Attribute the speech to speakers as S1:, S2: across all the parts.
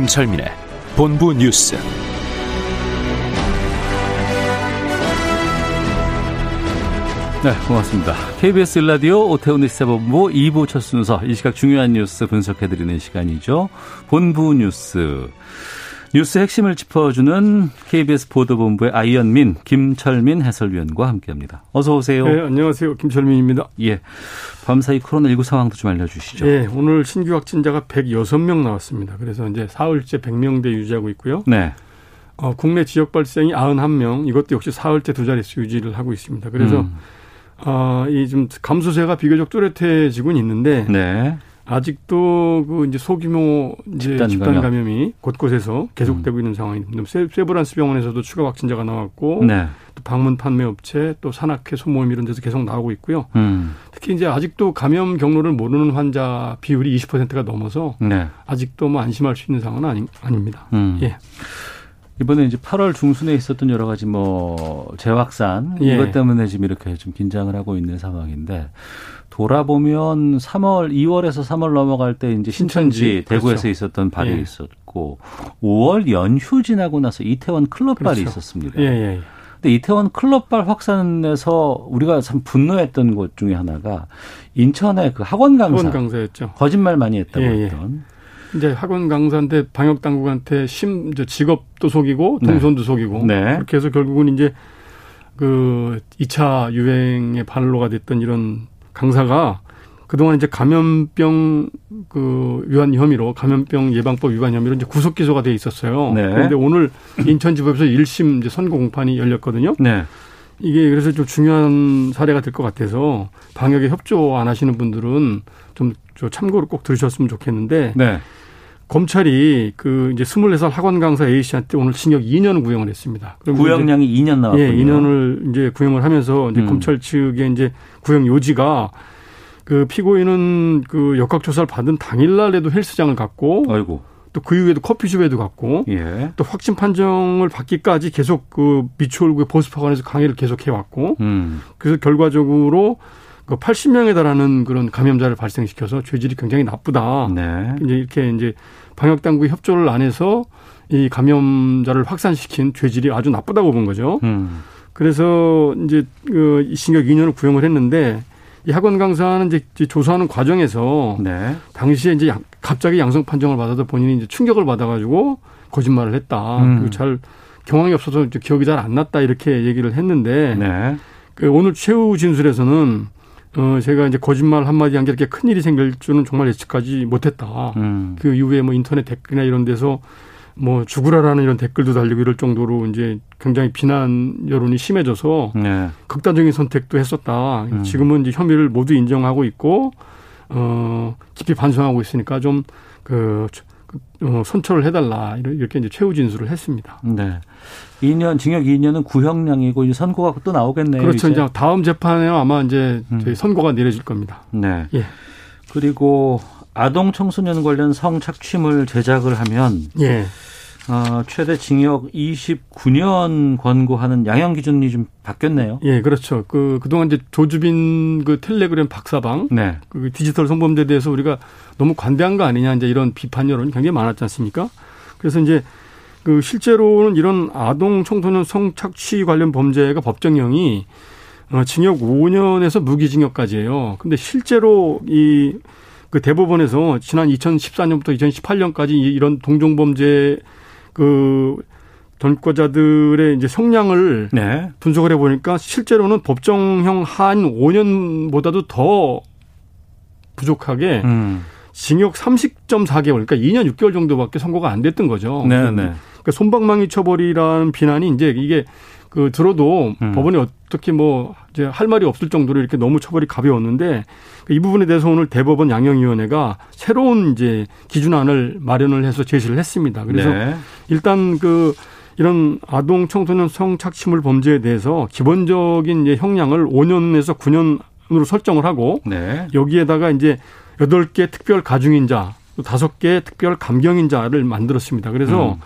S1: 김철민의 본부 뉴스.
S2: 네, 고맙습니다. KBS 라디오 오태훈의 시사본부 2부 첫 순서, 이 시각 중요한 뉴스 분석해드리는 시간이죠. 본부 뉴스. 뉴스 핵심을 짚어주는 KBS 보도본부의 아이언민, 김철민 해설위원과 함께합니다. 어서 오세요.
S3: 네, 안녕하세요. 김철민입니다.
S2: 예. 밤사이 코로나19 상황도 좀 알려주시죠.
S3: 네, 오늘 신규 확진자가 106명 나왔습니다. 그래서 이제 사흘째 100명대 유지하고 있고요.
S2: 네.
S3: 어, 국내 지역 발생이 91명, 이것도 역시 사흘째 두 자릿수 유지를 하고 있습니다. 그래서
S2: 음.
S3: 어, 이좀 감소세가 비교적 뚜렷해지고는 있는데
S2: 네.
S3: 아직도 그 이제 소규모 이제
S2: 집단
S3: 집단,
S2: 감염. 음.
S3: 감염이 곳곳에서 계속되고 있는 상황입니다. 세, 세브란스 병원에서도 추가 확진자가 나왔고
S2: 네.
S3: 또 방문 판매 업체 또 산악회 소모임 이런 데서 계속 나오고 있고요.
S2: 음.
S3: 특히 이제 아직도 감염 경로를 모르는 환자 비율이 20%가 넘어서
S2: 네.
S3: 아직도 뭐 안심할 수 있는 상황은 아니, 아닙니다.
S2: 음.
S3: 예.
S2: 이번에 이제 8월 중순에 있었던 여러 가지 뭐 재확산
S3: 예.
S2: 이것 때문에 지금 이렇게 좀 긴장을 하고 있는 상황인데 돌아보면 3월 2월에서 3월 넘어갈 때 이제 신천지,
S3: 신천지,
S2: 대구에서
S3: 그렇죠.
S2: 있었던 발이
S3: 예.
S2: 있었고 5월 연휴 지나고 나서 이태원 클럽발이
S3: 그렇죠.
S2: 있었습니다.
S3: 예, 예.
S2: 근데 이태원 클럽발 확산에서 우리가 참 분노했던 것 중에 하나가 인천의 그 학원 강사
S3: 학원 강사였죠.
S2: 거짓말 많이 했다고
S3: 예, 예.
S2: 했던
S3: 이제 학원 강사인데 방역 당국한테 심 직업도 속이고 동선도 속이고
S2: 네.
S3: 그렇게 해서 결국은 이제 그 2차 유행의 발로가 됐던 이런 강사가 그동안 이제 감염병 그 위반 혐의로 감염병 예방법 위반 혐의로 이제 구속 기소가 돼 있었어요.
S2: 네.
S3: 그런데 오늘 인천지법에서 1심 이제 선고 공판이 열렸거든요.
S2: 네.
S3: 이게 그래서 좀 중요한 사례가 될 것 같아서 방역에 협조 안 하시는 분들은 좀저 참고로 꼭 들으셨으면 좋겠는데
S2: 네.
S3: 검찰이 그 이제 24살 학원 강사 A 씨한테 오늘 징역 2년을 구형을 했습니다.
S2: 구형량이 2년 나왔군요.
S3: 예, 2년을 이제 구형을 하면서 이제
S2: 음.
S3: 검찰 측의 이제 구형 요지가 그 피고인은 그 역학 조사를 받은 당일날에도 헬스장을 갔고
S2: 아이고.
S3: 또 그 이후에도 커피숍에도 갔고
S2: 예.
S3: 또 확진 판정을 받기까지 계속 그 미추홀구의 보습학원에서 강의를 계속 해 왔고
S2: 음.
S3: 그래서 결과적으로 그 80명에 달하는 그런 감염자를 발생시켜서 죄질이 굉장히 나쁘다.
S2: 네.
S3: 이제 이렇게 이제 방역 당국이 협조를 안 해서 이 감염자를 확산시킨 죄질이 아주 나쁘다고 본 거죠.
S2: 음.
S3: 그래서 이제 그 징역 2년을 구형을 했는데 이 학원 강사는 이제 조사하는 과정에서
S2: 네.
S3: 당시에 이제 양- 갑자기 양성 판정을 받아서 본인이 이제 충격을 받아가지고 거짓말을 했다.
S2: 음.
S3: 그리고 잘 경황이 없어서 기억이 잘 안 났다 이렇게 얘기를 했는데
S2: 네.
S3: 그 오늘 최후 진술에서는 어 제가 이제 거짓말 한마디 한 게 이렇게 큰 일이 생길 줄은 정말 예측하지 못했다.
S2: 음.
S3: 그 이후에 뭐 인터넷 댓글이나 이런 데서 뭐 죽으라라는 이런 댓글도 달리고 이럴 정도로 이제 굉장히 비난 여론이 심해져서
S2: 네.
S3: 극단적인 선택도 했었다.
S2: 음.
S3: 지금은 이제 혐의를 모두 인정하고 있고 어 깊이 반성하고 있으니까 좀그 어, 선처를 해달라 이렇게 이제 최후 진술을 했습니다.
S2: 네. 2년 징역 2년은 구형량이고 이제 선고가 또 나오겠네요.
S3: 그렇죠.
S2: 이제.
S3: 이제 다음 재판에 아마 이제
S2: 음.
S3: 저희 선고가 내려질 겁니다.
S2: 네.
S3: 예.
S2: 그리고 아동 청소년 관련 성 착취물 제작을 하면
S3: 예.
S2: 어, 최대 징역 29년 권고하는 양형 기준이 좀 바뀌었네요.
S3: 예, 그렇죠. 그, 그동안 이제 조주빈 그 텔레그램 박사방,
S2: 네.
S3: 그 디지털 성범죄에 대해서 우리가 너무 관대한 거 아니냐, 이제 이런 비판 여론이 굉장히 많았지 않습니까? 그래서 이제 그 실제로는 이런 아동 청소년 성착취 관련 범죄가 법정형이 어, 징역 5년에서 무기징역까지예요. 근데 실제로 이 그 대법원에서 지난 2014년부터 2018년까지 이런 동종 범죄 그 전과자들의 이제 형량을
S2: 네.
S3: 분석을 해보니까 실제로는 법정형 한 5년보다도 더 부족하게
S2: 음.
S3: 징역 30.4개월, 그러니까 2년 6개월 정도밖에 선고가 안 됐던 거죠.
S2: 네, 네.
S3: 그러니까 손방망이 처벌이라는 비난이 이제 이게 그 들어도 음. 법원이 어떻게 뭐 이제 할 말이 없을 정도로 이렇게 너무 처벌이 가벼웠는데 이 부분에 대해서 오늘 대법원 양형위원회가 새로운 이제 기준안을 마련을 해서 제시를 했습니다. 그래서 네. 일단 그 이런 아동 청소년 성착취물 범죄에 대해서 기본적인 이제 형량을 5년에서 9년으로 설정을 하고 네. 여기에다가 이제 8개 특별 가중인자, 5개 특별 감경인자를 만들었습니다. 그래서 음.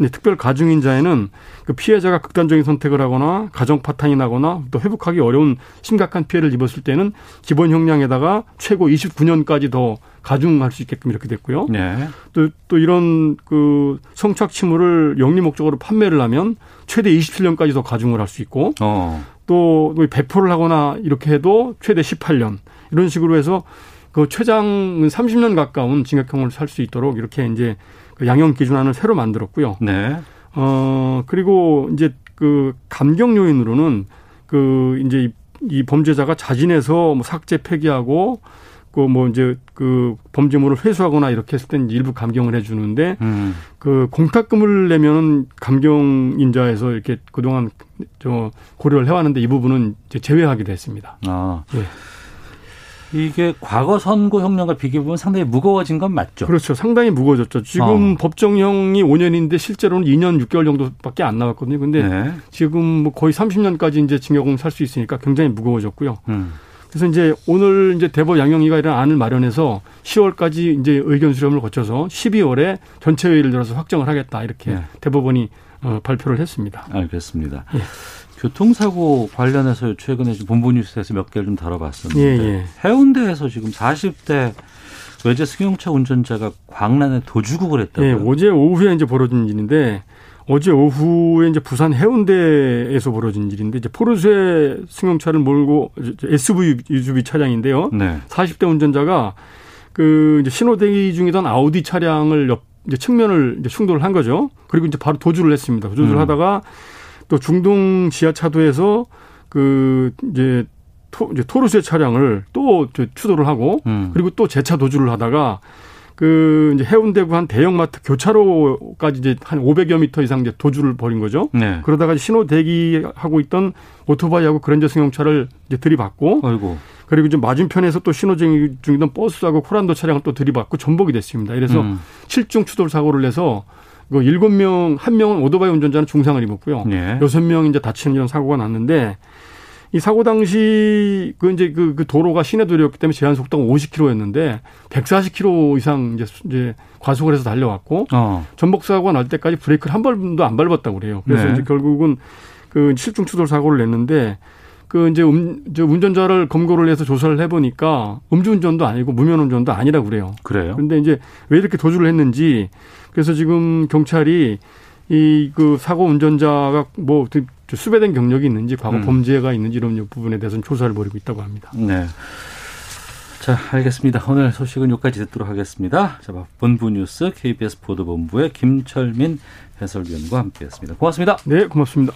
S3: 근데 특별 가중인자에는 그 피해자가 극단적인 선택을 하거나 가정 파탄이 나거나 또 회복하기 어려운 심각한 피해를 입었을 때는 기본 형량에다가 최고 29년까지 더 가중할 수 있게끔 이렇게 됐고요. 네. 또, 또 이런 그 성착취물을 영리 목적으로 판매를 하면 최대 27년까지 더 가중을 할 수 있고 어. 또 배포를 하거나 이렇게 해도 최대 18년 이런 식으로 해서 그 최장은 30년 가까운 징역형을 살 수 있도록 이렇게 이제 그 양형 기준안을 새로 만들었고요. 네. 어 그리고 이제 그 감경 요인으로는 그 이제 이, 이 범죄자가 자진해서 뭐 삭제 폐기하고 그뭐 이제 그 범죄물을 회수하거나 이렇게 했을 땐 일부 감경을 해주는데 음. 그 공탁금을 내면은 감경인자에서 이렇게 그동안 저 고려를 해왔는데 이 부분은 이제 제외하게 됐습니다. 아. 예.
S2: 이게 과거 선고 형량과 비교해 보면 상당히 무거워진 건 맞죠?
S3: 그렇죠. 상당히 무거워졌죠. 지금 어. 법정형이 5년인데 실제로는 2년 6개월 정도밖에 안 나왔거든요. 근데 네. 지금 뭐 거의 30년까지 이제 징역을 살 수 있으니까 굉장히 무거워졌고요. 음. 그래서 이제 오늘 이제 대법 양형위가 이런 안을 마련해서 10월까지 이제 의견 수렴을 거쳐서 12월에 전체 회의를 들어서 확정을 하겠다 이렇게 네. 대법원이 어, 발표를 했습니다.
S2: 알겠습니다. 예. 교통사고 관련해서 최근에 좀 본부 뉴스에서 몇 개를 좀 다뤄봤었는데 예, 예. 해운대에서 지금 40대 외제 승용차 운전자가 광란에 도주국을 했다고요? 예,
S3: 어제 오후에 이제 벌어진 일인데 어제 오후에 이제 부산 해운대에서 벌어진 일인데 이제 포르쉐 승용차를 몰고 SUV 유주비 차량인데요. 네. 40대 운전자가 그 이제 신호 대기 중이던 아우디 차량을 옆 이제 측면을 이제 충돌을 한 거죠. 그리고 이제 바로 도주를 했습니다. 도주를 음. 하다가 또 중동 지하차도에서 그 이제 토, 이제 토르쉐 차량을 또 추돌을 하고 음. 그리고 또 재차 도주를 하다가 그 이제 해운대구 한 대형마트 교차로까지 이제 한 500여 미터 이상 이제 도주를 벌인 거죠. 네. 그러다가 신호 대기하고 있던 오토바이하고 그랜저 승용차를 이제 들이받고 아이고. 그리고 이제 맞은편에서 또 신호 중이던 버스하고 코란도 차량을 또 들이받고 전복이 됐습니다. 이래서 음. 7중 추돌 사고를 내서 그 일곱 명, 한 명은 오토바이 운전자는 중상을 입었고요. 예. 여섯 명 이제 다치는 이런 사고가 났는데 이 사고 당시 그 이제 그, 그 도로가 시내 도로였기 때문에 제한 속도가 50km였는데 140km 이상 이제 이제 과속을 해서 달려왔고 어. 전복 사고가 날 때까지 브레이크를 한 번도 안 밟았다고 그래요. 그래서 네. 이제 결국은 그 실중 추돌 사고를 냈는데 그 이제 음, 저 운전자를 검거를 해서 조사를 해보니까 음주운전도 아니고 무면운전도 아니라고 그래요.
S2: 그래요?
S3: 근데 이제 왜 이렇게 도주를 했는지 그래서 지금 경찰이 이 그 사고 운전자가 뭐 수배된 경력이 있는지 과거 음. 범죄가 있는지 이런 부분에 대해서는 조사를 벌이고 있다고 합니다.
S2: 네. 자, 알겠습니다. 오늘 소식은 여기까지 듣도록 하겠습니다. 자, 본부 뉴스 KBS 보도본부의 김철민 해설위원과 함께했습니다. 고맙습니다.
S3: 네, 고맙습니다.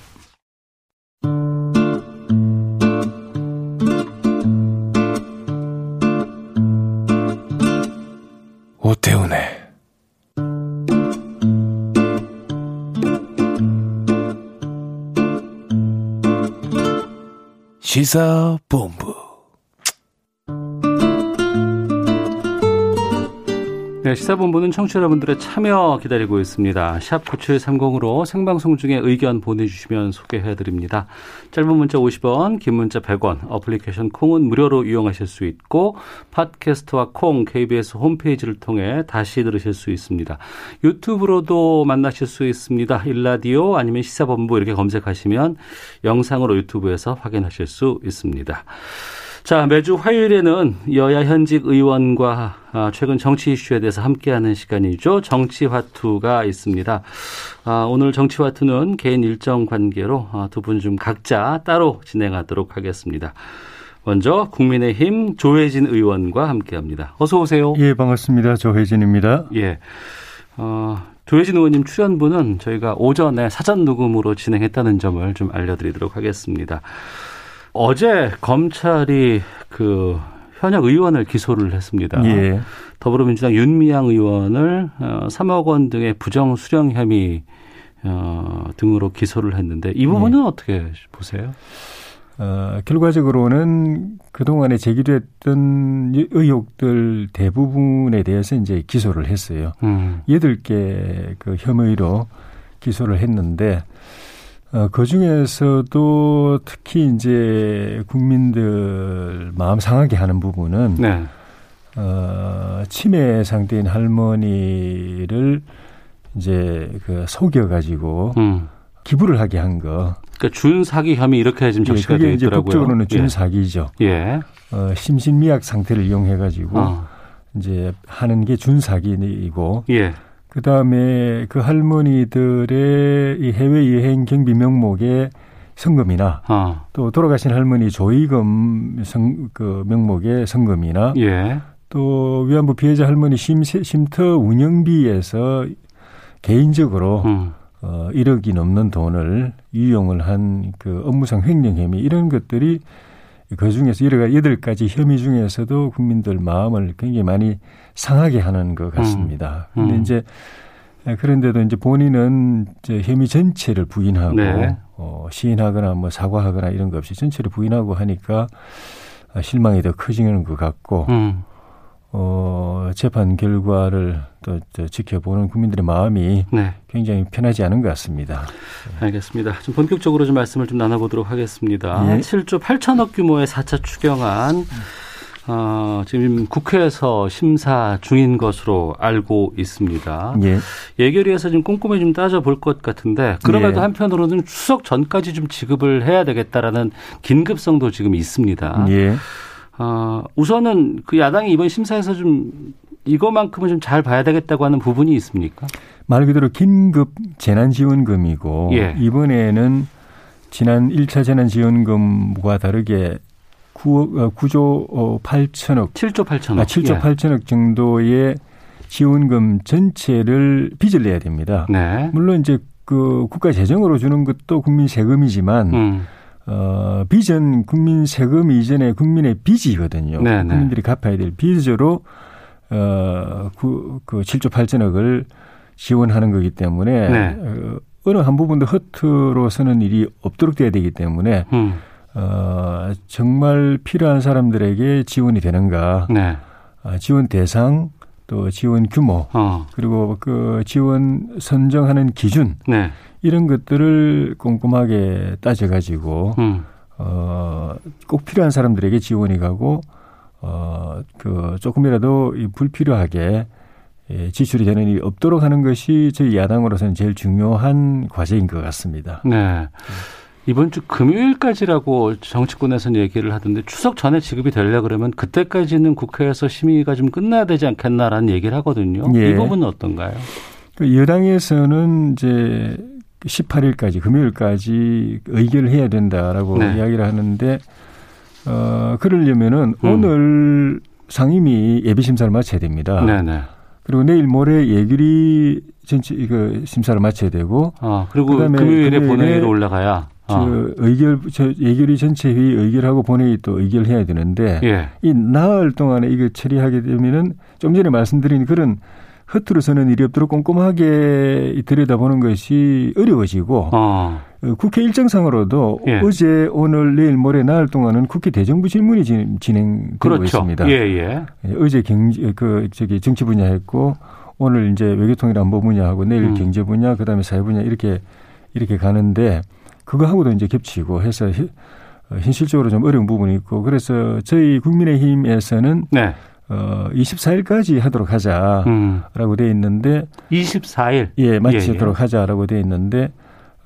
S4: 시사본부
S2: 네, 시사본부는 청취자 여러분들의 참여 기다리고 있습니다. 샵 9730으로 생방송 중에 의견 보내주시면 소개해드립니다. 짧은 문자 50원, 긴 문자 100원, 어플리케이션 콩은 무료로 이용하실 수 있고 팟캐스트와 콩, KBS 홈페이지를 통해 다시 들으실 수 있습니다. 유튜브로도 만나실 수 있습니다. 일라디오 아니면 시사본부 이렇게 검색하시면 영상으로 유튜브에서 확인하실 수 있습니다. 자, 매주 화요일에는 여야 현직 의원과 아, 최근 정치 이슈에 대해서 함께하는 시간이죠. 정치화투가 있습니다. 아, 오늘 정치화투는 개인 일정 관계로 아, 두분 좀 각자 따로 진행하도록 하겠습니다. 먼저 국민의힘 조혜진 의원과 함께합니다. 어서 오세요.
S1: 예, 반갑습니다. 조혜진입니다.
S2: 예. 어, 조혜진 의원님 출연분은 저희가 오전에 사전 녹음으로 진행했다는 점을 좀 알려드리도록 하겠습니다. 어제 검찰이 그 현역 의원을 기소를 했습니다. 예. 더불어민주당 윤미향 의원을 3억 어, 원 등의 부정 수령 혐의 어, 등으로 기소를 했는데 이 부분은 네. 어떻게 보세요?
S1: 어, 결과적으로는 그동안에 제기됐던 의혹들 대부분에 대해서 이제 기소를 했어요. 음. 8개 그 혐의로 기소를 했는데, 어, 그 중에서도 특히 이제 국민들 마음 상하게 하는 부분은, 네. 어, 치매 상태인 할머니를 이제 그 속여 가지고, 음. 기부를 하게 한 거.
S2: 그러니까 준 사기 혐의 이렇게 지금 적시가
S1: 예,
S2: 되어 있더라고요.
S1: 법적으로는 준 예. 사기죠. 예. 어, 심신미약 상태를 이용해 가지고 어. 이제 하는 게 준 사기이고. 예. 그 다음에 그 할머니들의 이 해외 여행 경비 명목에 성금이나 어. 또 돌아가신 할머니 조의금 성, 그 명목의 성금이나 예. 또 위안부 피해자 할머니 쉼, 쉼터 운영비에서 개인적으로 음. 어, 1억이 넘는 돈을 이용을 한 그 업무상 횡령 혐의 이런 것들이 그 중에서 여러 여덟 가지 혐의 중에서도 국민들 마음을 굉장히 많이 상하게 하는 것 같습니다. 음. 근데 음. 이제 그런데도 이제 본인은 이제 혐의 전체를 부인하고 네. 어, 시인하거나 뭐 사과하거나 이런 거 없이 전체를 부인하고 하니까 실망이 더 커지는 것 같고 음. 어, 재판 결과를 또, 또 지켜보는 국민들의 마음이 네. 굉장히 편하지 않은 것 같습니다.
S2: 알겠습니다. 좀 본격적으로 좀 말씀을 좀 나눠보도록 하겠습니다. 예. 7조 8천억 규모의 4차 추경안 어, 지금 국회에서 심사 중인 것으로 알고 있습니다. 예. 예결위에서 좀 꼼꼼히 좀 따져볼 것 같은데 그럼에도 예. 한편으로는 추석 전까지 좀 지급을 해야 되겠다라는 긴급성도 지금 있습니다. 예. 어, 우선은 그 야당이 이번 심사에서 좀 이거만큼은 좀 잘 봐야 되겠다고 하는 부분이 있습니까?
S1: 말 그대로 긴급 재난지원금이고 예. 이번에는 지난 1차 재난지원금과 다르게 9, 9조 8천억
S2: 7조 8천억
S1: 아, 7조 예. 8천억 정도의 지원금 전체를 빚을 내야 됩니다. 네. 물론 이제 그 국가 재정으로 주는 것도 국민 세금이지만 음. 어, 빚은 국민 세금 이전에 국민의 빚이거든요. 네네. 네. 국민들이 갚아야 될 빚으로 어, 그, 그 7조 8천억을 지원하는 거기 때문에 네. 어, 어느 한 부분도 허투루 서는 일이 없도록 돼야 되기 때문에 음. 어, 정말 필요한 사람들에게 지원이 되는가. 네. 어, 지원 대상 또 지원 규모 어. 그리고 그 지원 선정하는 기준 네. 이런 것들을 꼼꼼하게 따져가지고 음. 어꼭 필요한 사람들에게 지원이 가고 어그 조금이라도 이 불필요하게 예, 지출이 되는 일이 없도록 하는 것이 저희 야당으로서는 제일 중요한 과제인 것 같습니다.
S2: 네. 이번 주 금요일까지라고 정치권에서는 얘기를 하던데 추석 전에 지급이 되려 그러면 그때까지는 국회에서 심의가 좀 끝나야 되지 않겠나라는 얘기를 하거든요. 예. 이 부분은 어떤가요?
S1: 그 여당에서는 이제 18일까지 금요일까지 의결을 해야 된다라고 네. 이야기를 하는데 어 그러려면은 음. 오늘 상임위 예비 심사를 마쳐야 됩니다. 네네. 네. 그리고 내일 모레 예결위 전체 이거 심사를 마쳐야 되고
S2: 아, 그리고 그다음에 금요일에 본회의로 올라가야
S1: 저 아. 의결 저 예결위 전체 회의 의결하고 본회의 또 의결해야 되는데 예. 이 나흘 동안에 이거 처리하게 되면은 좀 전에 말씀드린 그런 허투루 서는 일이 없도록 꼼꼼하게 들여다보는 것이 어려워지고 어. 국회 일정상으로도 예. 어제 오늘 내일 모레 나흘 동안은 국회 대정부 질문이 진행되고 그렇죠. 있습니다. 예, 예. 어제 경제 그 저기 정치 분야 했고 오늘 이제 외교통일 안보 분야하고 내일 음. 경제 분야 그다음에 사회 분야 이렇게 이렇게 가는데 그거하고도 이제 겹치고 해서 어, 현실적으로 좀 어려운 부분이 있고 그래서 저희 국민의힘에서는 네. 어 24일까지 하도록 하자라고 음. 돼 있는데
S2: 24일
S1: 예 마치도록 예, 예. 하자라고 돼 있는데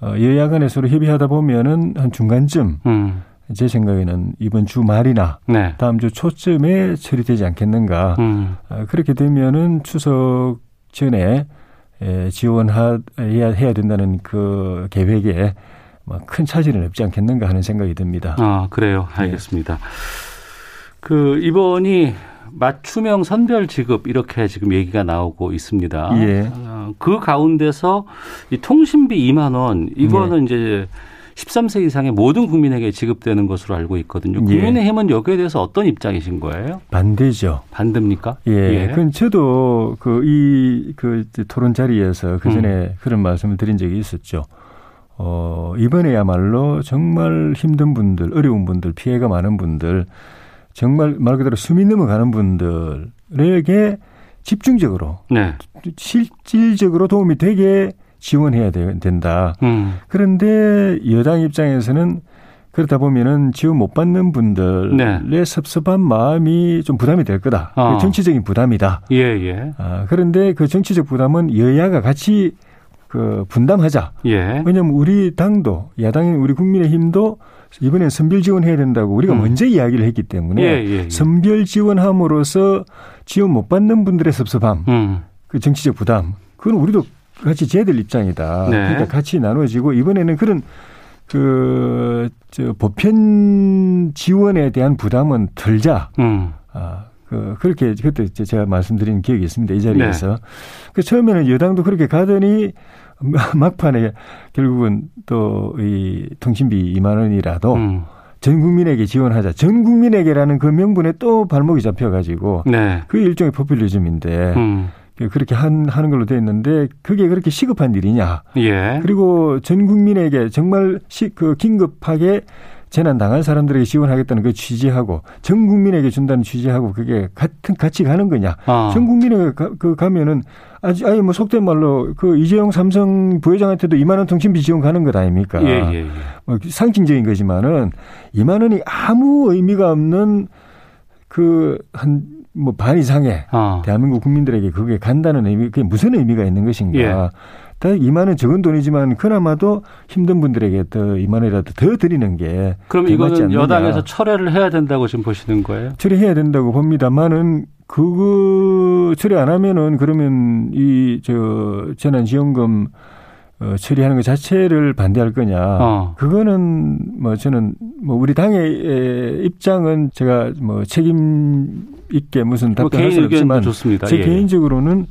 S1: 어 여야 간에 서로 협의하다 보면은 한 중간쯤 음. 제 생각에는 이번 주 말이나 네. 다음 주 초쯤에 처리되지 않겠는가 음. 어, 그렇게 되면은 추석 전에 에, 지원해야 해야 된다는 그 계획에 큰 차질은 없지 않겠는가 하는 생각이 듭니다.
S2: 아 그래요. 네. 알겠습니다. 네. 그 이번이 맞춤형 선별 지급 이렇게 지금 얘기가 나오고 있습니다. 예. 어, 그 가운데서 이 통신비 2만 원 이거는 예. 이제 13세 이상의 모든 국민에게 지급되는 것으로 알고 있거든요. 예. 국민의힘은 여기에 대해서 어떤 입장이신 거예요?
S1: 반대죠.
S2: 반대입니까?
S1: 예. 예. 그 저도 그 이그 그 토론 자리에서 그 전에 음. 그런 말씀을 드린 적이 있었죠. 어, 이번에야말로 정말 힘든 분들, 어려운 분들, 피해가 많은 분들, 정말 말 그대로 숨이 넘어가는 분들에게 집중적으로, 네. 실질적으로 도움이 되게 지원해야 되, 된다. 음. 그런데 여당 입장에서는 그러다 보면은 지원 못 받는 분들의 네. 섭섭한 마음이 좀 부담이 될 거다. 어. 정치적인 부담이다.
S2: 예, 예.
S1: 아, 그런데 그 정치적 부담은 여야가 같이 그 분담하자. 예. 왜냐하면 우리 당도 야당인 우리 국민의힘도 이번엔 선별 지원해야 된다고 우리가 음. 먼저 이야기를 했기 때문에 예, 예, 예. 선별 지원함으로써 지원 못 받는 분들의 섭섭함, 음. 그 정치적 부담, 그건 우리도 같이 될 입장이다. 네. 그러니까 같이 나눠지고 이번에는 그런 그, 저, 보편 지원에 대한 부담은 덜자. 음. 아, 그, 그렇게 그때 제가 말씀드린 기억이 있습니다. 이 자리에서. 네. 그 처음에는 여당도 그렇게 가더니 막판에 결국은 또 이 통신비 2만 원이라도 음. 전 국민에게 지원하자. 전 국민에게라는 그 명분에 또 발목이 잡혀가지고 네. 그 일종의 포퓰리즘인데 음. 그렇게 한, 하는 걸로 돼 있는데 그게 그렇게 시급한 일이냐. 예. 그리고 전 국민에게 정말 시, 그 긴급하게 재난 당한 사람들에게 지원하겠다는 그 취지하고 전 국민에게 준다는 취지하고 그게 같은 같이 가는 거냐? 어. 전 국민에게 가, 그 가면은 아직 아니 뭐 속된 말로 그 이재용 삼성 부회장한테도 2만 원 통신비 지원 가는 것 아닙니까? 예, 예, 예. 뭐 상징적인 거지만은 2만 원이 아무 의미가 없는 그한 뭐반 이상의 어. 대한민국 국민들에게 그게 간다는 의미 그게 무슨 의미가 있는 것인가? 예. 다 2만 원 적은 돈이지만 그나마도 힘든 분들에게 더 2만 원이라도 더 드리는 게
S2: 그럼 이거는 여당에서 철회를 해야 된다고 지금 보시는 거예요?
S1: 철회해야 된다고 봅니다만은 그거 처리 안 하면은 그러면 이 저 재난지원금 어, 처리하는 것 자체를 반대할 거냐. 어. 그거는 뭐 저는 뭐 우리 당의 입장은 제가 뭐 책임 있게 무슨 뭐 답변할 수 없지만
S2: 좋습니다.
S1: 제 예. 개인적으로는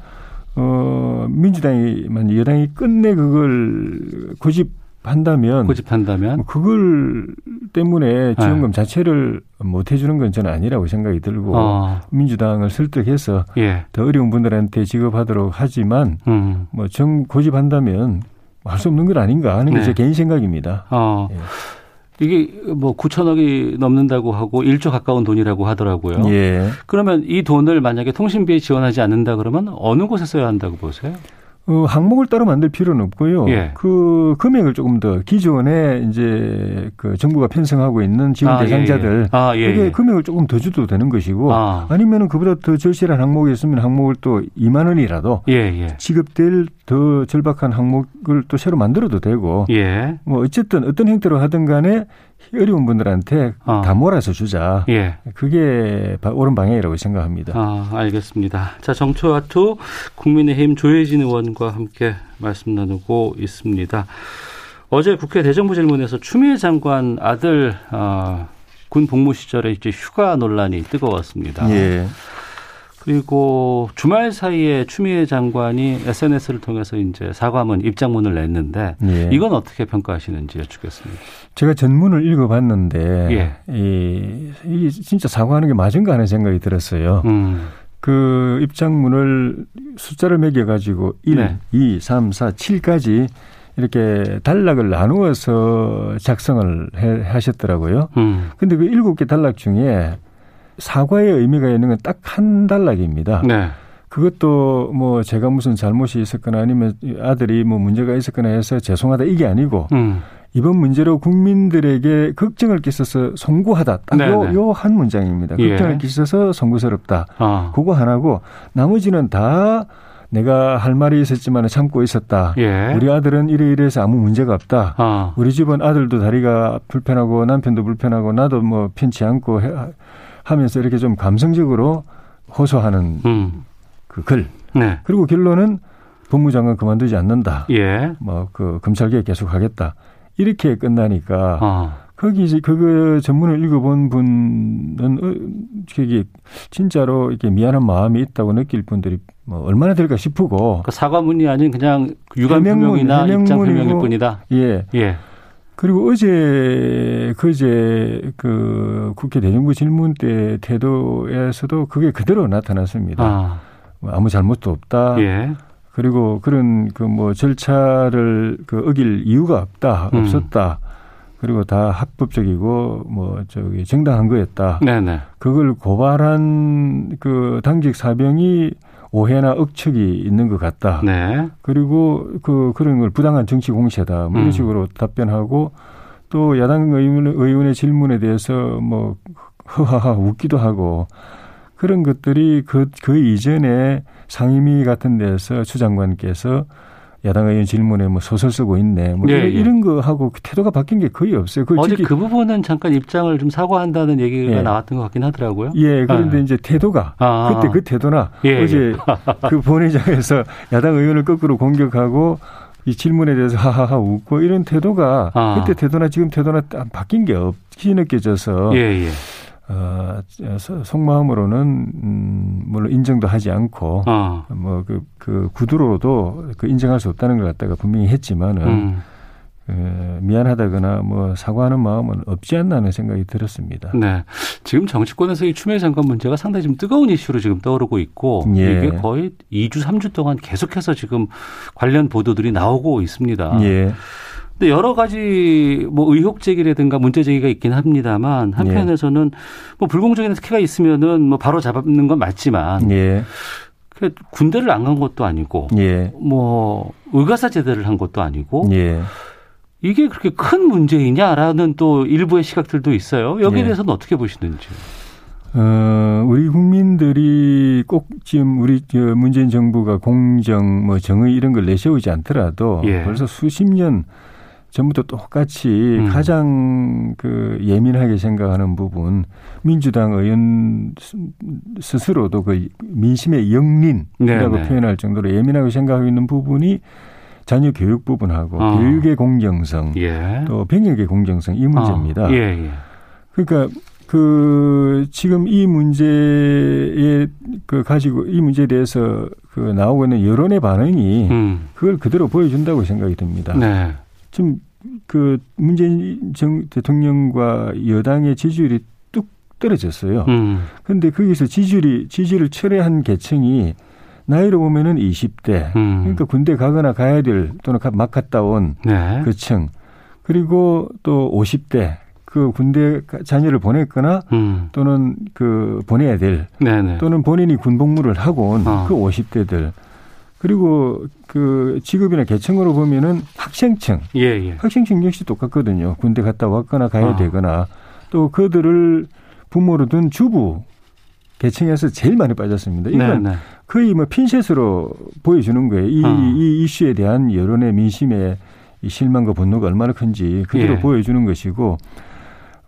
S1: 어, 민주당이, 여당이 끝내 그걸 고집한다면.
S2: 고집한다면.
S1: 뭐 그걸 때문에 지원금 네. 자체를 못 해주는 건 저는 아니라고 생각이 들고. 어. 민주당을 설득해서 예. 더 어려운 분들한테 지급하도록 하지만, 음. 뭐정 고집한다면 할 수 없는 건 아닌가 하는 게제 네. 개인 생각입니다. 어. 예.
S2: 이게 뭐 9천억이 넘는다고 하고 1조 가까운 돈이라고 하더라고요. 예. 그러면 이 돈을 만약에 통신비에 지원하지 않는다 그러면 어느 곳에 써야 한다고 보세요?
S1: 어, 항목을 따로 만들 필요는 없고요. 예. 그 금액을 조금 더 기존에 이제 그 정부가 편성하고 있는 지원 아, 예, 대상자들 예, 아, 예, 그게 금액을 조금 더 줘도 되는 것이고 아. 니면은 그보다 더 절실한 항목이 있으면 항목을 또 2만 원이라도 예, 예. 지급될 더 절박한 항목을 또 새로 만들어도 되고 뭐 어쨌든 어떤 형태로 하든 간에 어려운 분들한테 어. 다 몰아서 주자. 예. 그게 옳은 방향이라고 생각합니다.
S2: 아, 알겠습니다. 자, 정초와투 국민의힘 조혜진 의원과 함께 말씀 나누고 있습니다. 어제 국회 대정부 질문에서 추미애 장관 아들 어, 군 복무 시절에 이제 휴가 논란이 뜨거웠습니다. 예. 그리고 주말 사이에 추미애 장관이 SNS를 통해서 이제 사과문 입장문을 냈는데 예. 이건 어떻게 평가하시는지 여쭙겠습니다.
S1: 제가 전문을 읽어봤는데 예. 이, 이 진짜 사과하는 게 맞은가 하는 생각이 들었어요. 음. 그 입장문을 숫자를 매겨 가지고 1, 네. 2, 3, 4, 7까지 이렇게 단락을 나누어서 작성을 해, 하셨더라고요. 음. 근데 그 일곱 개 단락 중에 사과의 의미가 있는 건 딱 한 단락입니다. 네. 그것도 뭐 제가 무슨 잘못이 있었거나 아니면 아들이 뭐 문제가 있었거나 해서 죄송하다 이게 아니고 음. 이번 문제로 국민들에게 걱정을 끼쳐서 송구하다. 딱 요, 요 한 문장입니다. 예. 걱정을 끼쳐서 송구스럽다. 아. 그거 하나고 나머지는 다 내가 할 말이 있었지만 참고 있었다. 예. 우리 아들은 이래 이래서 아무 문제가 없다. 아. 우리 집은 아들도 다리가 불편하고 남편도 불편하고 나도 뭐 편치 않고 해, 하면서 이렇게 좀 감성적으로 호소하는 음. 그 글. 네. 그리고 결론은 법무장관 그만두지 않는다. 예. 뭐그 검찰개혁 계속하겠다. 이렇게 끝나니까 아. 거기 이제 그거 전문을 읽어본 분은 어, 저기 진짜로 이렇게 미안한 마음이 있다고 느낄 분들이 뭐 얼마나 될까 싶고
S2: 그 사과문이 아닌 그냥 유감 표명이나 입장 표명일 뿐이다.
S1: 예. 예. 그리고 어제 그제 그 국회 대정부 질문 때 태도에서도 그게 그대로 나타났습니다. 아. 뭐 아무 잘못도 없다. 예. 그리고 그런 그 뭐 절차를 그 어길 이유가 없다, 음. 없었다. 그리고 다 합법적이고 뭐 저기 정당한 거였다. 네네. 그걸 고발한 그 당직 사병이 오해나 억측이 있는 것 같다. 네. 그리고 그 그런 걸 부당한 정치 공세다. 뭐 이런 음. 식으로 답변하고 또 야당 의원, 의원의 질문에 대해서 뭐 허하하 웃기도 하고 그런 것들이 그, 그 이전에 상임위 같은 데서 추 장관께서 야당 의원 질문에 뭐 소설 쓰고 있네. 뭐 예, 이런, 예. 거 하고 태도가 바뀐 게 거의 없어요.
S2: 어제 그 부분은 잠깐 입장을 좀 사과한다는 얘기가 예. 나왔던 것 같긴 하더라고요.
S1: 예, 그런데 아. 이제 태도가 아. 그때 그 태도나 예, 어제 예. 그 본회의장에서 야당 의원을 거꾸로 공격하고 이 질문에 대해서 하하하 웃고 이런 태도가 아. 그때 태도나 지금 태도나 바뀐 게 없이 느껴져서 예, 예. 어, 속마음으로는 음, 물론 인정도 하지 않고 어. 뭐그 그 구두로도 그 인정할 수 없다는 걸 갖다가 분명히 했지만은 음. 그 미안하다거나 뭐 사과하는 마음은 없지 않나 하는 생각이 들었습니다.
S2: 네. 지금 정치권에서 이 추미애 장관 문제가 상당히 좀 뜨거운 이슈로 지금 떠오르고 있고 예. 이게 거의 2주, 3주 동안 계속해서 지금 관련 보도들이 나오고 있습니다. 예. 근데 여러 가지 뭐 의혹 제기라든가 문제 제기가 있긴 합니다만 한편에서는 예. 뭐 불공정한 특혜가 있으면은 뭐 바로 잡는 건 맞지만 예. 그 군대를 안 간 것도 아니고 예. 뭐 의가사 제대를 한 것도 아니고 예. 이게 그렇게 큰 문제이냐라는 또 일부의 시각들도 있어요. 여기에 예. 대해서는 어떻게 보시는지.
S1: 어, 우리 국민들이 꼭 지금 우리 문재인 정부가 공정, 뭐 정의 이런 걸 내세우지 않더라도 예. 벌써 수십 년 전부터 똑같이 음. 가장 그 예민하게 생각하는 부분 민주당 의원 스스로도 그 민심의 영린이라고 네네. 네. 표현할 정도로 예민하게 생각하고 있는 부분이 자녀 교육 부분하고 어. 교육의 공정성 예. 또 병역의 공정성 이 문제입니다. 어. 예, 예. 그러니까 그 지금 이 문제에 그 가지고 이 문제에 대해서 그 나오고 있는 여론의 반응이 음. 그걸 그대로 보여준다고 생각이 듭니다. 네. 지금 그 문재인 정 대통령과 여당의 지지율이 뚝 떨어졌어요. 음. 그런데 거기서 지지율이 지지를 철회한 계층이 나이로 보면은 20대. 음. 그러니까 군대 가거나 가야 될 또는 막 갔다 온 네. 그층. 그리고 또 50대. 그 군대 자녀를 보냈거나 음. 또는 그 보내야 될 네네. 또는 본인이 군 복무를 하고 온그 어. 50대들 그리고 그 직업이나 계층으로 보면은 학생층, 예, 예. 학생층 역시 똑같거든요. 군대 갔다 왔거나 가야 아. 되거나 또 그들을 부모로 둔 주부 계층에서 제일 많이 빠졌습니다. 이건 네, 네. 거의 뭐 핀셋으로 보여주는 거예요. 이, 아. 이 이슈에 대한 여론의 민심의 이 실망과 분노가 얼마나 큰지 그대로 예. 보여주는 것이고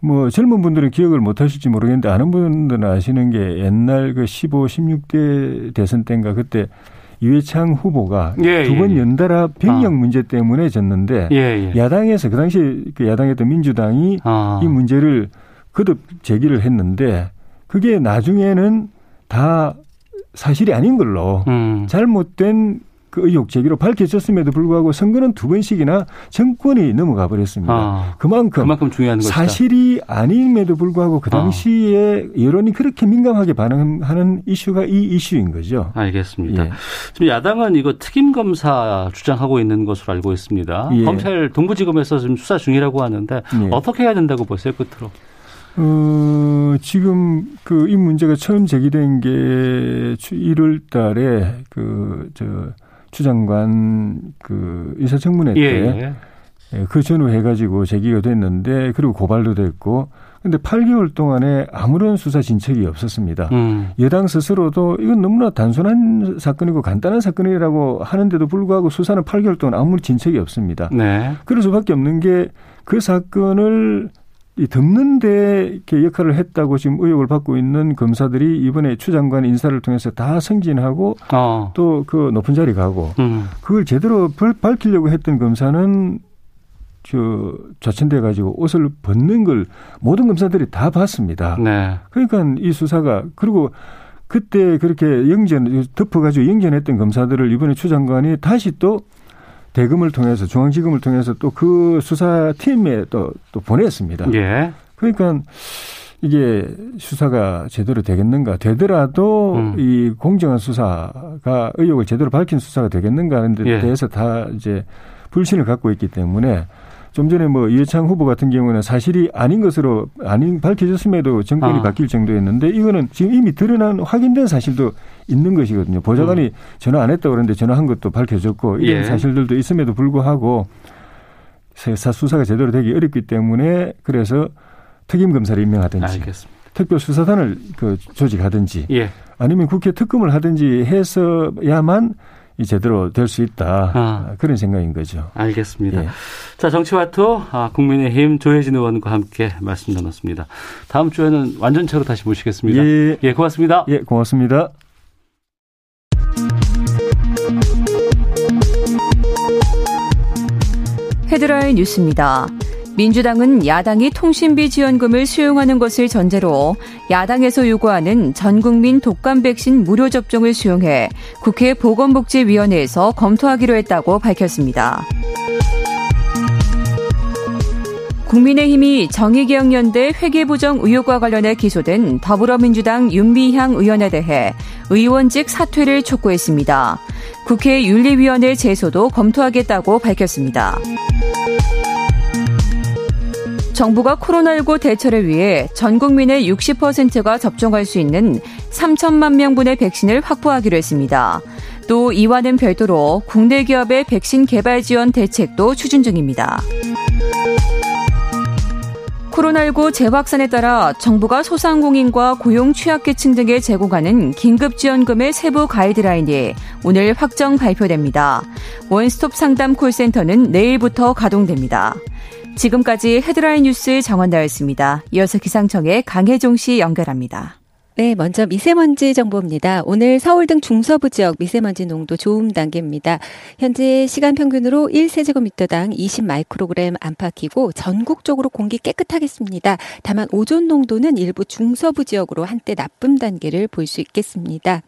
S1: 뭐 젊은 분들은 기억을 못 하실지 모르겠는데 아는 분들은 아시는 게 옛날 그 15, 16대 대선 때인가 그때 유해창 후보가 예, 두번 예, 예. 연달아 병역 아. 문제 때문에 졌는데 예, 예. 야당에서 그 당시 그 야당이었던 민주당이 아. 이 문제를 거듭 제기를 했는데 그게 나중에는 다 사실이 아닌 걸로 음. 잘못된 그 의혹 제기로 밝혀졌음에도 불구하고 선거는 두 번씩이나 정권이 넘어가 버렸습니다. 아, 그만큼,
S2: 그만큼 중요한
S1: 사실이 아님에도 불구하고 그 당시에 아. 여론이 그렇게 민감하게 반응하는 이슈가 이 이슈인 거죠.
S2: 알겠습니다. 예. 지금 야당은 이거 특임 검사 주장하고 있는 것으로 알고 있습니다. 예. 검찰 동부지검에서 지금 수사 중이라고 하는데 예. 어떻게 해야 된다고 보세요 끝으로?
S1: 어, 지금 그 이 문제가 처음 제기된 게 1월 달에 그, 저, 추 장관 그 인사청문회 때 예, 예. 그 전후 해가지고 제기가 됐는데 그리고 고발도 됐고 근데 8개월 동안에 아무런 수사 진척이 없었습니다. 음. 여당 스스로도 이건 너무나 단순한 사건이고 간단한 사건이라고 하는데도 불구하고 수사는 8개월 동안 아무런 진척이 없습니다. 네. 그럴 수밖에 없는 게 그 사건을 이 덮는데 이렇게 역할을 했다고 지금 의혹을 받고 있는 검사들이 이번에 추 장관 인사를 통해서 다 승진하고 어. 또그 높은 자리 가고 음. 그걸 제대로 밝히려고 했던 검사는 저 좌천돼 가지고 옷을 벗는 걸 모든 검사들이 다 봤습니다. 네. 그러니까 이 수사가 그리고 그때 그렇게 영전 덮어가지고 영전했던 검사들을 이번에 추 장관이 다시 또 대금을 통해서 중앙지검을 통해서 또 그 수사팀에 또, 또 보냈습니다. 예. 그러니까 이게 수사가 제대로 되겠는가 되더라도 음. 이 공정한 수사가 의혹을 제대로 밝힌 수사가 되겠는가 하는 데 예. 대해서 다 이제 불신을 갖고 있기 때문에 좀 전에 뭐 이해창 후보 같은 경우는 사실이 아닌 것으로 아닌 밝혀졌음에도 정권이 아. 바뀔 정도였는데 이거는 지금 이미 드러난 확인된 사실도 있는 것이거든요. 보좌관이 음. 전화 안 했다고 그러는데 전화한 것도 밝혀졌고 이런 예. 사실들도 있음에도 불구하고 수사가 제대로 되기 어렵기 때문에 그래서 특임 검사를 임명하든지 알겠습니다. 특별 수사단을 그 조직하든지 예. 아니면 국회 특검을 하든지 해서야만 이 제대로 될 수 있다 아. 그런 생각인 거죠.
S2: 알겠습니다. 예. 자 정치와투 아, 국민의힘 조혜진 의원과 함께 말씀 나눴습니다. 다음 주에는 완전체로 다시 모시겠습니다. 예, 예 고맙습니다.
S1: 예 고맙습니다.
S5: 헤드라인 뉴스입니다. 민주당은 야당이 통신비 지원금을 수용하는 것을 전제로 야당에서 요구하는 전국민 독감 백신 무료 접종을 수용해 국회 보건복지위원회에서 검토하기로 했다고 밝혔습니다. 국민의힘이 정의기억연대 회계부정 의혹과 관련해 기소된 더불어민주당 윤미향 의원에 대해 의원직 사퇴를 촉구했습니다. 국회 윤리위원회 제소도 검토하겠다고 밝혔습니다. 정부가 코로나19 대처를 위해 전 국민의 60%가 접종할 수 있는 3천만 명분의 백신을 확보하기로 했습니다. 또 이와는 별도로 국내 기업의 백신 개발 지원 대책도 추진 중입니다. 코로나19 재확산에 따라 정부가 소상공인과 고용 취약계층 등에 제공하는 긴급지원금의 세부 가이드라인이 오늘 확정 발표됩니다. 원스톱 상담 콜센터는 내일부터 가동됩니다. 지금까지 헤드라인 뉴스 정원다였습니다. 이어서 기상청의 강혜종 씨 연결합니다.
S6: 네, 먼저 미세먼지 정보입니다. 오늘 서울 등 중서부 지역 미세먼지 농도 좋음 단계입니다. 현재 시간 평균으로 1세제곱미터당 20 마이크로그램 안팎이고 전국적으로 공기 깨끗하겠습니다. 다만 오존 농도는 일부 중서부 지역으로 한때 나쁨 단계를 볼 수 있겠습니다.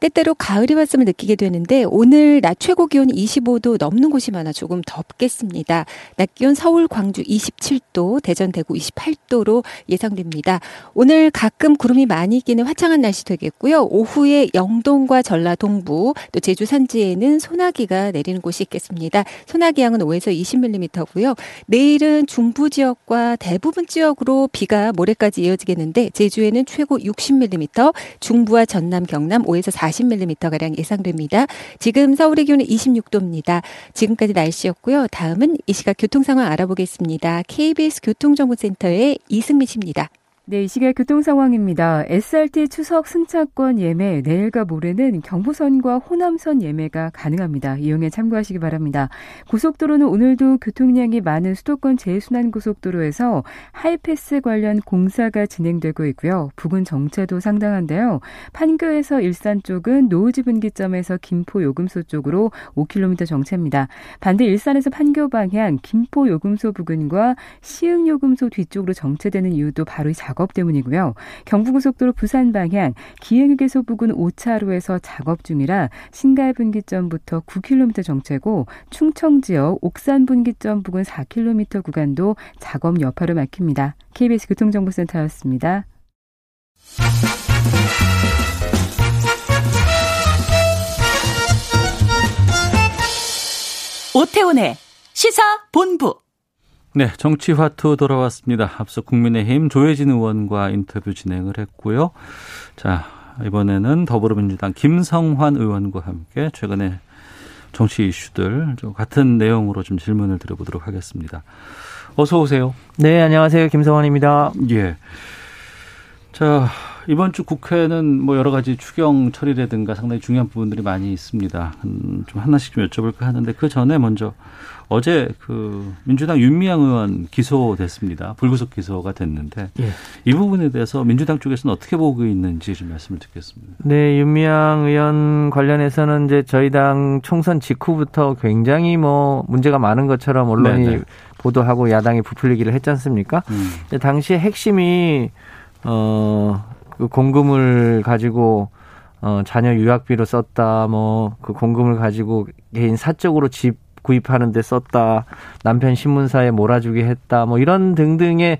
S6: 때때로 가을이 왔음을 느끼게 되는데 오늘 낮 최고 기온 25도 넘는 곳이 많아 조금 덥겠습니다. 낮 기온 서울, 광주 27도, 대전, 대구 28도로 예상됩니다. 오늘 가끔 구름이 많이 끼는 화창한 날씨 되겠고요. 오후에 영동과 전라 동부, 또 제주 산지에는 소나기가 내리는 곳이 있겠습니다. 소나기 양은 5에서 20mm고요. 내일은 중부 지역과 대부분 지역으로 비가 모레까지 이어지겠는데 제주에는 최고 60mm, 중부와 전남, 경남 5에서 40mm가량 예상됩니다. 지금 서울의 기온은 26도입니다. 지금까지 날씨였고요. 다음은 이 시각 교통 상황 알아보겠습니다. KBS 교통정보센터의 이승미 씨입니다.
S5: 네, 이 시각 교통 상황입니다. SRT 추석 승차권 예매 내일과 모레는 경부선과 호남선 예매가 가능합니다. 이용에 참고하시기 바랍니다. 고속도로는 오늘도 교통량이 많은 수도권 제순환 고속도로에서 하이패스 관련 공사가 진행되고 있고요. 부근 정체도 상당한데요. 판교에서 일산 쪽은 노우지 분기점에서 김포 요금소 쪽으로 5km 정체입니다. 반대 일산에서 판교 방향 김포 요금소 부근과 시흥 요금소 뒤쪽으로 정체되는 이유도 바로 이 작업 작업 때문이고요. 경부고속도로 부산 방향 기흥휴게소 부근 5차로에서 작업 중이라 신갈 분기점부터 9km 정체고 충청 지역 옥산 분기점 부근 4km 구간도 작업 여파로 막힙니다. KBS 교통정보센터였습니다.
S4: 오태훈의 시사 본부.
S2: 네, 정치화투 돌아왔습니다. 앞서 국민의힘 조혜진 의원과 인터뷰 진행을 했고요. 자, 이번에는 더불어민주당 김성환 의원과 함께 최근에 정치 이슈들 같은 내용으로 좀 질문을 드려보도록 하겠습니다. 어서 오세요.
S7: 네, 안녕하세요. 김성환입니다.
S2: 예. 자, 이번 주 국회는 뭐 여러 가지 추경 처리라든가 상당히 중요한 부분들이 많이 있습니다. 음, 좀 하나씩 좀 여쭤볼까 하는데 그 전에 먼저 어제 그 민주당 윤미향 의원 기소됐습니다. 불구속 기소가 됐는데 예. 이 부분에 대해서 민주당 쪽에서는 어떻게 보고 있는지 좀 말씀을 듣겠습니다.
S7: 네, 윤미향 의원 관련해서는 이제 저희 당 총선 직후부터 굉장히 뭐 문제가 많은 것처럼 언론이 네네. 네. 보도하고 야당이 부풀리기를 했지 않습니까? 음. 당시 핵심이 어, 그 공금을 가지고 어, 자녀 유학비로 썼다, 뭐, 그 공금을 가지고 개인 사적으로 집 구입하는 데 썼다. 남편 신문사에 몰아주게 했다. 뭐 이런 등등의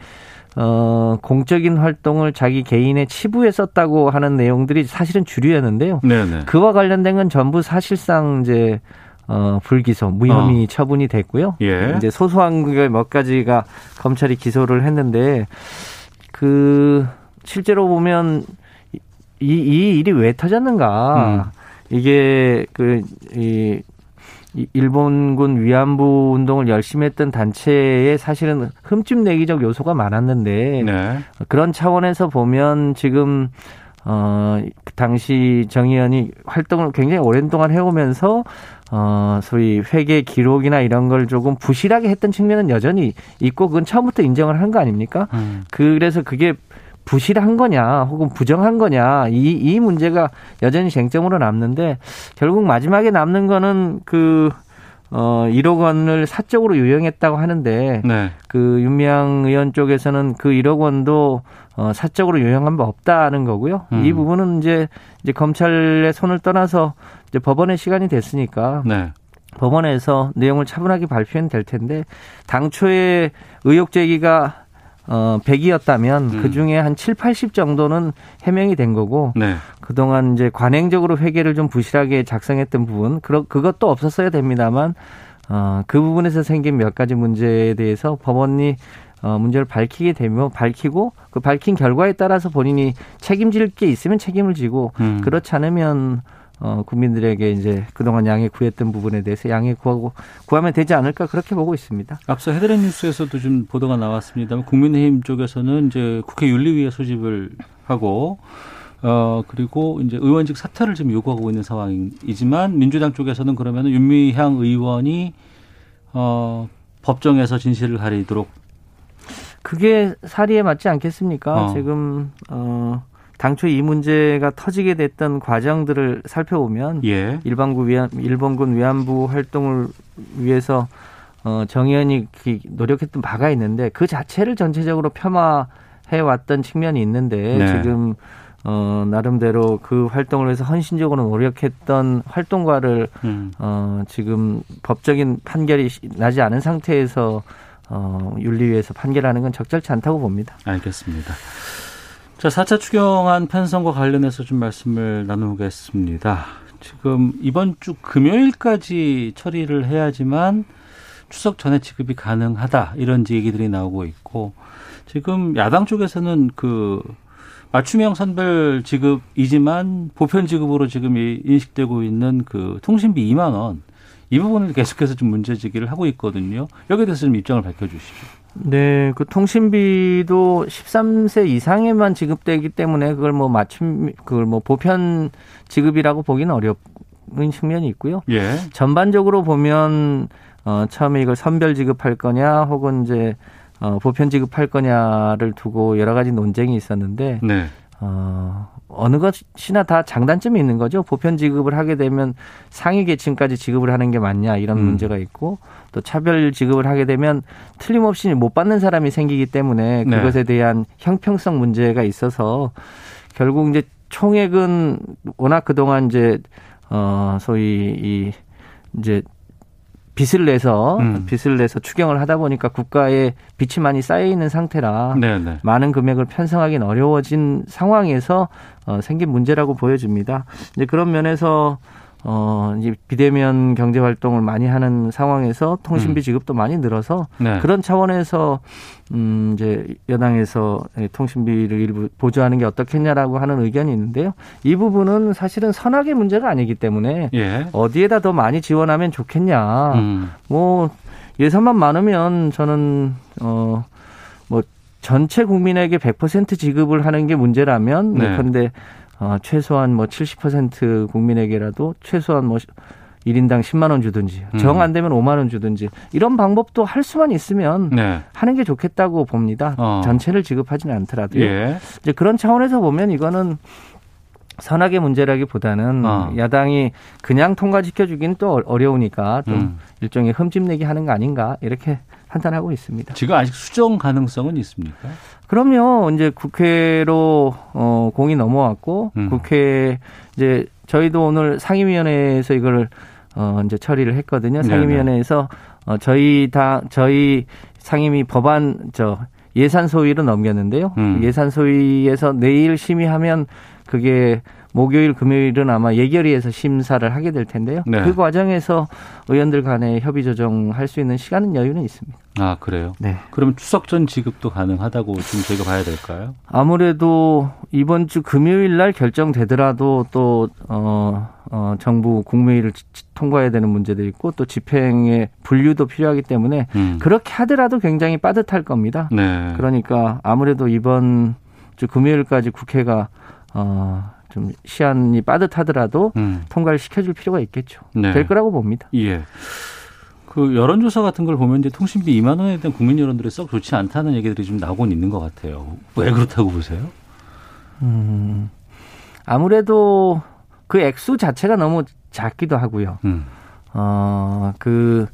S7: 어, 공적인 활동을 자기 개인의 치부에 썼다고 하는 내용들이 사실은 주류였는데요. 네네. 그와 관련된 건 전부 사실상 이제 어, 불기소, 무혐의 어. 처분이 됐고요. 예. 이제 소소한 몇 가지가 검찰이 기소를 했는데 그 실제로 보면 이, 이 일이 왜 터졌는가? 음. 이게 그 이 일본군 위안부 운동을 열심히 했던 단체에 사실은 흠집 내기적 요소가 많았는데 네. 그런 차원에서 보면 지금 어, 그 당시 정 의원이 활동을 굉장히 오랜 동안 해오면서 어, 소위 회계 기록이나 이런 걸 조금 부실하게 했던 측면은 여전히 있고 그건 처음부터 인정을 한 거 아닙니까? 음. 그래서 그게 부실한 거냐 혹은 부정한 거냐 이, 이 문제가 여전히 쟁점으로 남는데 결국 마지막에 남는 거는 그 어, 1억 원을 사적으로 유용했다고 하는데 네. 그 윤미향 의원 쪽에서는 그 1억 원도 어, 사적으로 유용한 바 없다는 거고요. 음. 이 부분은 이제 이제 검찰의 손을 떠나서 이제 법원의 시간이 됐으니까 네. 법원에서 내용을 차분하게 발표는 될 텐데 당초에 의혹 제기가 어 100이었다면 음. 그 중에 한 7, 80 정도는 해명이 된 거고 네. 그동안 이제 관행적으로 회계를 좀 부실하게 작성했던 부분 그러, 그것도 없었어야 됩니다만 어, 그 부분에서 생긴 몇 가지 문제에 대해서 법원이 어, 문제를 밝히게 되면 밝히고 그 밝힌 결과에 따라서 본인이 책임질 게 있으면 책임을 지고 음. 그렇지 않으면 어, 국민들에게 이제 그동안 양해 구했던 부분에 대해서 양해 구하고 구하면 되지 않을까 그렇게 보고 있습니다.
S2: 앞서 헤드라인 뉴스에서도 좀 보도가 나왔습니다만 국민의힘 쪽에서는 이제 국회 윤리위에 소집을 하고 어 그리고 이제 의원직 사퇴를 지금 요구하고 있는 상황이지만 민주당 쪽에서는 그러면 윤미향 의원이 어 법정에서 진실을 가리도록
S7: 그게 사리에 맞지 않겠습니까? 어. 지금 어 당초 이 문제가 터지게 됐던 과정들을 살펴보면 예. 일반군 위안 일본군 위안부 활동을 위해서 어 정의연이 노력했던 바가 있는데 그 자체를 전체적으로 폄하해 왔던 측면이 있는데 네. 지금 어 나름대로 그 활동을 위해서 헌신적으로 노력했던 활동가를 음. 어 지금 법적인 판결이 나지 않은 상태에서 어 윤리위에서 판결하는 건 적절치 않다고 봅니다.
S2: 알겠습니다. 자, 4차 추경안 편성과 관련해서 좀 말씀을 나누겠습니다. 지금 이번 주 금요일까지 처리를 해야지만 추석 전에 지급이 가능하다 이런 얘기들이 나오고 있고 지금 야당 쪽에서는 그 맞춤형 선별 지급이지만 보편 지급으로 지금 인식되고 있는 그 통신비 2만 원 이 부분을 계속해서 좀 문제 제기를 하고 있거든요. 여기에 대해서 좀 입장을 밝혀 주시죠.
S7: 네, 그 통신비도 13세 이상에만 지급되기 때문에 그걸 뭐 맞춤 그걸 뭐 보편 지급이라고 보기는 어려운 측면이 있고요. 예. 전반적으로 보면 어 처음에 이걸 선별 지급할 거냐 혹은 이제 어 보편 지급할 거냐를 두고 여러 가지 논쟁이 있었는데 네. 어 어느 것이나 다 장단점이 있는 거죠. 보편 지급을 하게 되면 상위 계층까지 지급을 하는 게 맞냐 이런 음. 문제가 있고 또 차별 지급을 하게 되면 틀림없이 못 받는 사람이 생기기 때문에 네. 그것에 대한 형평성 문제가 있어서 결국 이제 총액은 워낙 그동안 이제 어 소위 이 이제 빚을 내서 음. 빚을 내서 추경을 하다 보니까 국가에 빚이 많이 쌓여 있는 상태라 네네. 네. 많은 금액을 편성하기는 어려워진 상황에서 어, 생긴 문제라고 보여집니다. 이제 그런 면에서 어, 이제 비대면 경제 활동을 많이 하는 상황에서 통신비 음. 지급도 많이 늘어서 네. 그런 차원에서 음, 이제 여당에서 통신비를 일부 보조하는 게 어떻겠냐라고 하는 의견이 있는데요. 이 부분은 사실은 선악의 문제가 아니기 때문에 예. 어디에다 더 많이 지원하면 좋겠냐. 음. 뭐 예산만 많으면 저는 어, 뭐 전체 국민에게 100% 지급을 하는 게 문제라면 네. 그런데 어, 최소한 뭐 70% 국민에게라도 최소한 뭐 1인당 10만 원 주든지 음. 정안 되면 5만 원 주든지 이런 방법도 할 수만 있으면 네. 하는 게 좋겠다고 봅니다. 어. 전체를 지급하지는 않더라도요. 예. 이제 그런 차원에서 보면 이거는 선악의 문제라기보다는 어. 야당이 그냥 통과시켜주기는 또 어려우니까 좀 음. 일종의 흠집내기 하는 거 아닌가 이렇게 판단하고 있습니다.
S2: 지금 아직 수정 가능성은 있습니까?
S7: 그럼요. 이제 국회로 어 공이 넘어왔고 음. 국회 이제 저희도 오늘 상임위원회에서 이걸 어 이제 처리를 했거든요. 상임위원회에서 어 저희 다 저희 상임위 법안 저 예산 소위로 넘겼는데요. 음. 예산 소위에서 내일 심의하면 그게 목요일 금요일은 아마 예결위에서 심사를 하게 될 텐데요. 네. 그 과정에서 의원들 간에 협의 조정할 수 있는 시간은 여유는 있습니다.
S2: 아 그래요? 네. 그럼 추석 전 지급도 가능하다고 좀 저희가 봐야 될까요?
S7: 아무래도 이번 주 금요일 날 결정되더라도 또 어, 어, 정부 국무회의를 통과해야 되는 문제도 있고 또 집행의 분류도 필요하기 때문에 음. 그렇게 하더라도 굉장히 빠듯할 겁니다. 네. 그러니까 아무래도 이번 주 금요일까지 국회가 어, 좀 시한이 빠듯하더라도 음. 통과를 시켜줄 필요가 있겠죠. 네. 될 거라고 봅니다.
S2: 예. 그 여론조사 같은 걸 보면 이제 통신비 2만 원에 대한 국민 여론들이 썩 좋지 않다는 얘기들이 좀 나오곤 있는 것 같아요. 왜 그렇다고 보세요? 음,
S7: 아무래도 그 액수 자체가 너무 작기도 하고요. 음. 어, 그,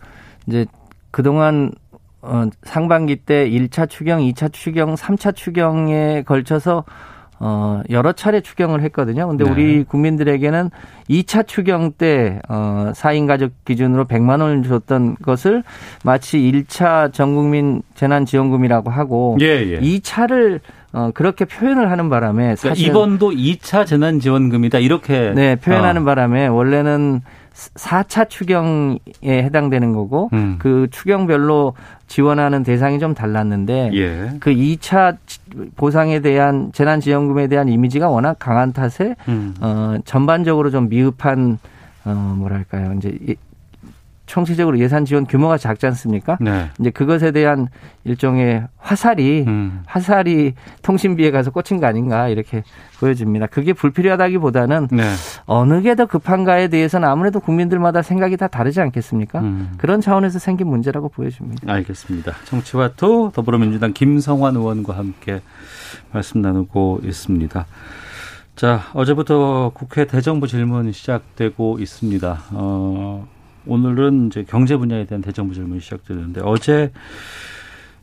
S7: 이제 그동안 어, 상반기 때 1차 추경, 2차 추경, 3차 추경에 걸쳐서 어, 여러 차례 추경을 했거든요. 근데 네. 우리 국민들에게는 2차 추경 때, 어, 4인 가족 기준으로 100만 원을 줬던 것을 마치 1차 전 국민 재난지원금이라고 하고, 예, 예. 2차를 어, 그렇게 표현을 하는 바람에
S2: 그러니까 이번도 2차 재난지원금이다 이렇게
S7: 네 표현하는 어. 바람에 원래는 4차 추경에 해당되는 거고 음. 그 추경별로 지원하는 대상이 좀 달랐는데 예. 그 2차 보상에 대한 재난지원금에 대한 이미지가 워낙 강한 탓에 음. 어 전반적으로 좀 미흡한 어 뭐랄까요 이제 총체적으로 예산 지원 규모가 작지 않습니까? 네. 이제 그것에 대한 일종의 화살이 음. 화살이 통신비에 가서 꽂힌 거 아닌가 이렇게 보여집니다. 그게 불필요하다기보다는 네. 어느 게 더 급한가에 대해서는 아무래도 국민들마다 생각이 다 다르지 않겠습니까? 음. 그런 차원에서 생긴 문제라고 보여집니다.
S2: 알겠습니다. 정치와토 더불어민주당 김성환 의원과 함께 말씀 나누고 있습니다. 자, 어제부터 국회 대정부 질문 시작되고 있습니다. 어, 오늘은 이제 경제 분야에 대한 대정부 질문이 시작되는데 어제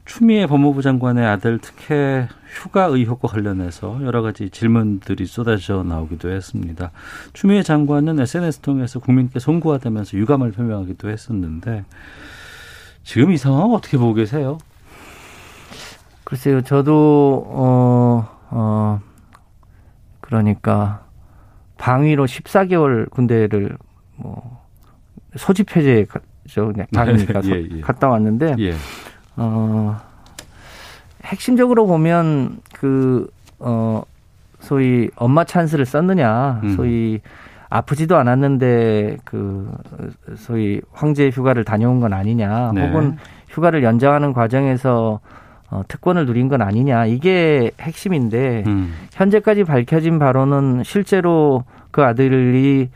S2: 추미애 법무부 장관의 아들 특혜 휴가 의혹과 관련해서 여러 가지 질문들이 쏟아져 나오기도 했습니다. 추미애 장관은 SNS 통해서 국민께 송구하다면서 유감을 표명하기도 했었는데 지금 이 상황 어떻게 보고 계세요?
S7: 글쎄요, 저도 어, 어 그러니까 방위로 14개월 군대를 뭐 소집 해제 죠 그냥 당이니까 예, 예. 갔다 왔는데 예. 어 핵심적으로 보면 그어 소위 엄마 찬스를 썼느냐 음. 소위 아프지도 않았는데 그 소위 황제 휴가를 다녀온 건 아니냐 네. 혹은 휴가를 연장하는 과정에서 어, 특권을 누린 건 아니냐 이게 핵심인데 음. 현재까지 밝혀진 바로는 실제로 그 아들이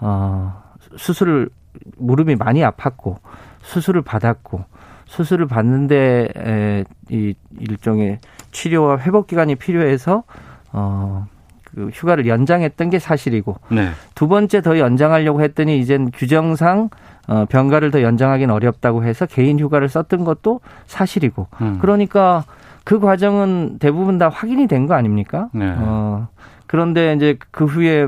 S7: 어, 수술을 무릎이 많이 아팠고 수술을 받았고 수술을 받는데 에, 이 일종의 치료와 회복 기간이 필요해서 어. 그 휴가를 연장했던 게 사실이고 네. 두 번째 더 연장하려고 했더니 이젠 규정상 어, 병가를 더 연장하기는 어렵다고 해서 개인 휴가를 썼던 것도 사실이고 음. 그러니까 그 과정은 대부분 다 확인이 된 거 아닙니까? 네. 어, 그런데 이제 그 후에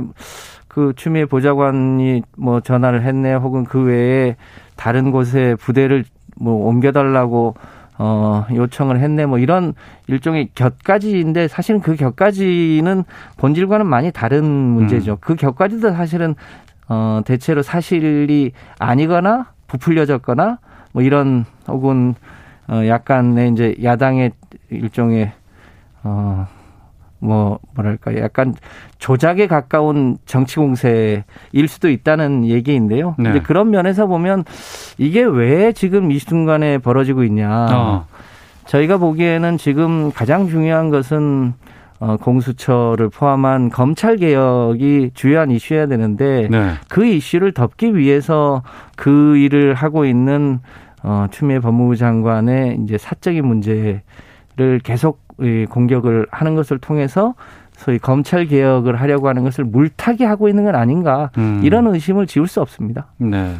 S7: 그 추미애 보좌관이 뭐 전화를 했네 혹은 그 외에 다른 곳에 부대를 뭐 옮겨달라고 어, 요청을 했네, 뭐 이런 일종의 곁가지인데 사실은 그 곁가지는 본질과는 많이 다른 문제죠. 음. 그 곁가지도 사실은 어, 대체로 사실이 아니거나 부풀려졌거나 뭐 이런 혹은 어, 약간의 이제 야당의 일종의 어, 뭐 뭐랄까 약간 조작에 가까운 정치 공세일 수도 있다는 얘기인데요. 네. 근데 그런 면에서 보면 이게 왜 지금 이 순간에 벌어지고 있냐. 어. 저희가 보기에는 지금 가장 중요한 것은 어, 공수처를 포함한 검찰 개혁이 주요한 이슈여야 되는데 네. 그 이슈를 덮기 위해서 그 일을 하고 있는 어, 추미애 법무부 장관의 이제 사적인 문제를 계속 공격을 하는 것을 통해서 소위 검찰 개혁을 하려고 하는 것을 물타기 하고 있는 건 아닌가 음. 이런 의심을 지울 수 없습니다.
S2: 네.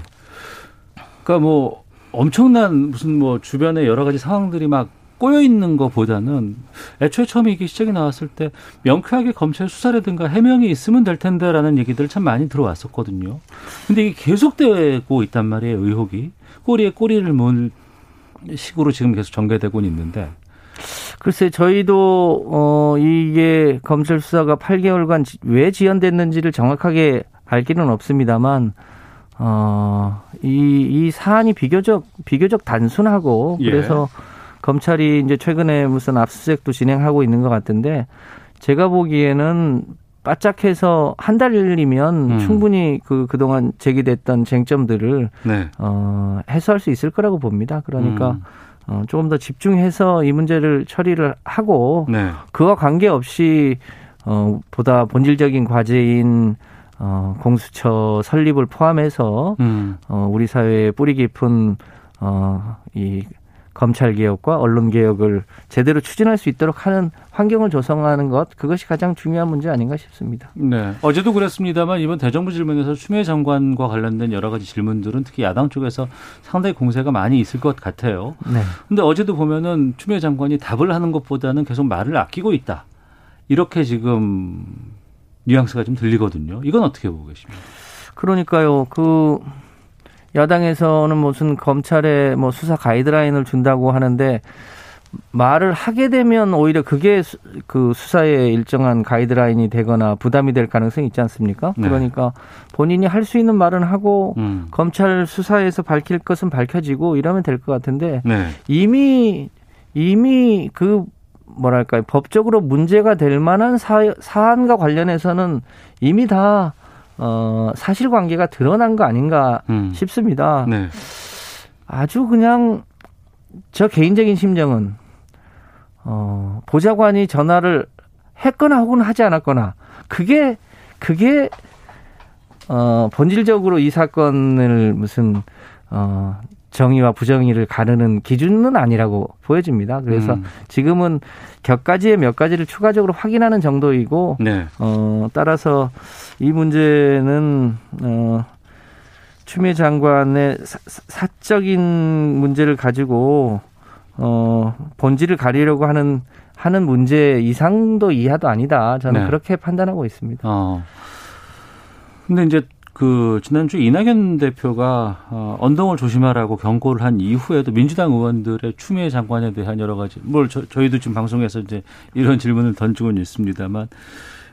S2: 그러니까 뭐 엄청난 무슨 뭐 주변에 여러 가지 상황들이 막 꼬여 있는 것보다는 애초에 처음에 이게 시작이 나왔을 때 명쾌하게 검찰 수사라든가 해명이 있으면 될 텐데라는 얘기들 참 많이 들어왔었거든요. 근데 이게 계속되고 있단 말이에요, 의혹이. 꼬리에 꼬리를 문 식으로 지금 계속 전개되고 있는데.
S7: 글쎄 저희도 어 이게 검찰 수사가 8개월간 왜 지연됐는지를 정확하게 알기는 없습니다만 어이이 이 사안이 비교적 비교적 단순하고 예. 그래서 검찰이 이제 최근에 무슨 압수수색도 진행하고 있는 것 같은데 제가 보기에는 바짝해서 한 달이면 음. 충분히 그 그동안 제기됐던 쟁점들을 네. 어 해소할 수 있을 거라고 봅니다. 그러니까 음. 어 조금 더 집중해서 이 문제를 처리를 하고 네. 그와 관계없이 어 보다 본질적인 과제인 어 공수처 설립을 포함해서 음. 어 우리 사회에 뿌리 깊은 어 이 검찰 개혁과 언론 개혁을 제대로 추진할 수 있도록 하는 환경을 조성하는 것 그것이 가장 중요한 문제 아닌가 싶습니다.
S2: 네. 어제도 그랬습니다만 이번 대정부 질문에서 추미애 장관과 관련된 여러 가지 질문들은 특히 야당 쪽에서 상당히 공세가 많이 있을 것 같아요. 네. 근데 어제도 보면은 추미애 장관이 답을 하는 것보다는 계속 말을 아끼고 있다. 이렇게 지금 뉘앙스가 좀 들리거든요. 이건 어떻게 보고 계십니까?
S7: 그러니까요. 그 야당에서는 무슨 검찰에 뭐 수사 가이드라인을 준다고 하는데 말을 하게 되면 오히려 그게 수, 그 수사에 일정한 가이드라인이 되거나 부담이 될 가능성이 있지 않습니까? 네. 그러니까 본인이 할 수 있는 말은 하고 음. 검찰 수사에서 밝힐 것은 밝혀지고 이러면 될 것 같은데 네. 이미 이미 그 뭐랄까요 법적으로 문제가 될 만한 사, 사안과 관련해서는 이미 다 어, 사실관계가 드러난 거 아닌가 음. 싶습니다. 네. 아주 그냥 저 개인적인 심정은 어, 보좌관이 전화를 했거나 혹은 하지 않았거나 그게 그게 어, 본질적으로 이 사건을 무슨 어, 정의와 부정의를 가르는 기준은 아니라고 보여집니다. 그래서 음. 지금은 격가지에 몇 가지를 추가적으로 확인하는 정도이고 네. 어 따라서 이 문제는 어 추미애 장관의 사, 사적인 문제를 가지고 어 본질을 가리려고 하는 하는 문제 이상도 이하도 아니다. 저는 네. 그렇게 판단하고 있습니다. 어.
S2: 근데 이제 그 지난주 이낙연 대표가 어, 언덕을 조심하라고 경고를 한 이후에도 민주당 의원들의 추미애 장관에 대한 여러 가지 뭘 저, 저희도 지금 방송에서 이제 이런 질문을 던지고는 있습니다만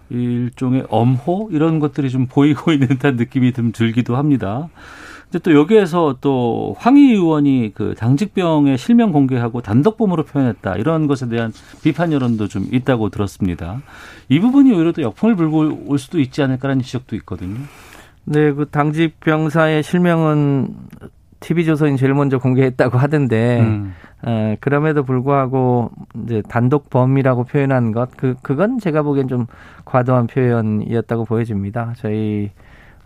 S2: 일종의 엄호 이런 것들이 좀 보이고 있는 듯한 느낌이 좀 들기도 합니다. 근데 또 여기에서 또 황희 의원이 그 당직병의 실명 공개하고 단독범으로 표현했다 이런 것에 대한 비판 여론도 좀 있다고 들었습니다. 이 부분이 오히려 또 역풍을 불고 올 수도 있지 않을까라는 지적도 있거든요.
S7: 네, 그 당직 병사의 실명은 TV조선이 제일 먼저 공개했다고 하던데, 음. 에, 그럼에도 불구하고 이제 단독 범이라고 표현한 것, 그 그건 제가 보기엔 좀 과도한 표현이었다고 보여집니다. 저희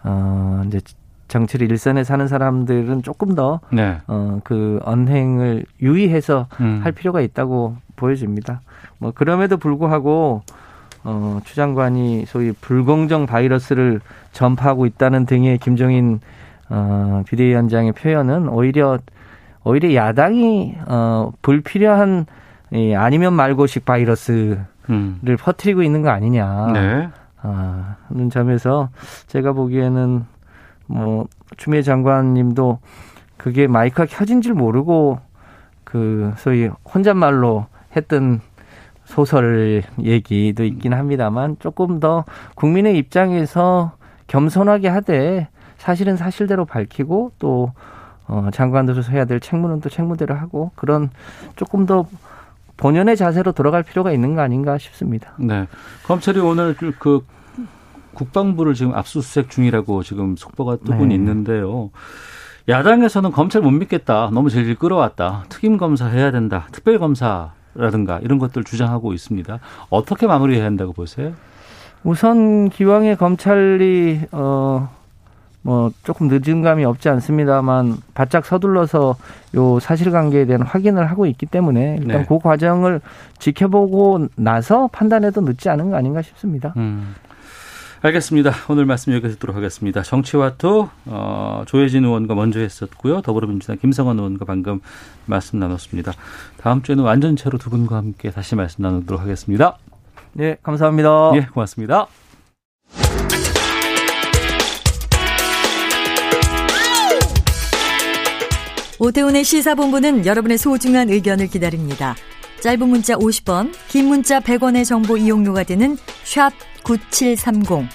S7: 어 이제 정치를 일선에 사는 사람들은 조금 더 네. 어 그 언행을 유의해서 음. 할 필요가 있다고 보여집니다. 뭐 그럼에도 불구하고 어, 추 장관이 소위 불공정 바이러스를 전파하고 있다는 등의 김종인 어, 비대위원장의 표현은 오히려 오히려 야당이 어, 불필요한 이 아니면 말고식 바이러스를 음. 퍼뜨리고 있는 거 아니냐. 네. 아, 는 점에서 제가 보기에는 뭐 추미애 장관님도 그게 마이크가 켜진 줄 모르고 그 소위 혼잣말로 했던 소설 얘기도 있긴 합니다만 조금 더 국민의 입장에서 겸손하게 하되 사실은 사실대로 밝히고 또 어, 장관들로서 해야 될 책무는 또 책무대로 하고 그런 조금 더 본연의 자세로 돌아갈 필요가 있는 거 아닌가 싶습니다.
S2: 네. 검찰이 오늘 그 국방부를 지금 압수수색 중이라고 지금 속보가 뜨고 네. 있는데요. 야당에서는 검찰 못 믿겠다. 너무 질질 끌어왔다. 특임 검사 해야 된다. 특별 검사 라든가 이런 것들 주장하고 있습니다. 어떻게 마무리해야 한다고 보세요?
S7: 우선 기왕에 검찰이 어. 뭐 조금 늦은 감이 없지 않습니다만 바짝 서둘러서 요 사실관계에 대한 확인을 하고 있기 때문에 일단 네. 그 과정을 지켜보고 나서 판단해도 늦지 않은 거 아닌가 싶습니다. 음.
S2: 알겠습니다. 오늘 말씀 여기서 듣도록 하겠습니다. 정치와토 어, 조혜진 의원과 먼저 했었고요. 더불어민주당 김성환 의원과 방금 말씀 나눴습니다. 다음 주에는 완전체로 두 분과 함께 다시 말씀 나누도록 하겠습니다.
S7: 네, 감사합니다.
S2: 예, 고맙습니다.
S8: 오태훈의 시사본부는 여러분의 소중한 의견을 기다립니다. 짧은 문자 50원, 긴 문자 100원의 정보 이용료가 되는 샵 9730,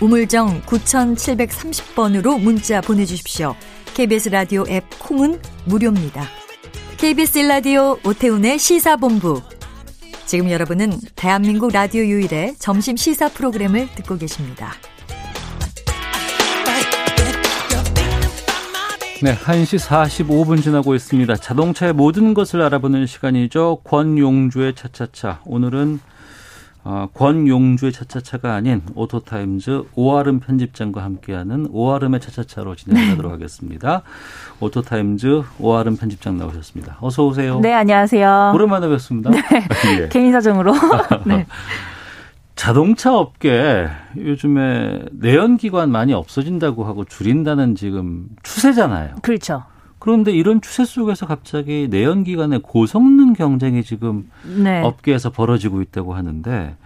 S8: 우물정 9730번으로 문자 보내주십시오. KBS 라디오 앱 콩은 무료입니다. KBS 라디오 오태훈의 시사본부. 지금 여러분은 대한민국 라디오 유일의 점심 시사 프로그램을 듣고 계십니다.
S2: 네, 1시 45분 지나고 있습니다. 자동차의 모든 것을 알아보는 시간이죠. 권용주의 차차차. 오늘은 어, 권용주의 차차차가 아닌 오토타임즈 오아름 편집장과 함께하는 오아름의 차차차로 진행하도록 네. 하겠습니다. 오토타임즈 오아름 편집장 나오셨습니다. 어서 오세요.
S9: 네, 안녕하세요.
S2: 오랜만에 뵙습니다.
S9: 네, 예. 개인 사정으로. 네.
S2: 자동차 업계 요즘에 내연기관 많이 없어진다고 하고 줄인다는 지금 추세잖아요.
S9: 그렇죠.
S2: 그런데 이런 추세 속에서 갑자기 내연기관의 고성능 경쟁이 지금 네. 업계에서 벌어지고 있다고 하는데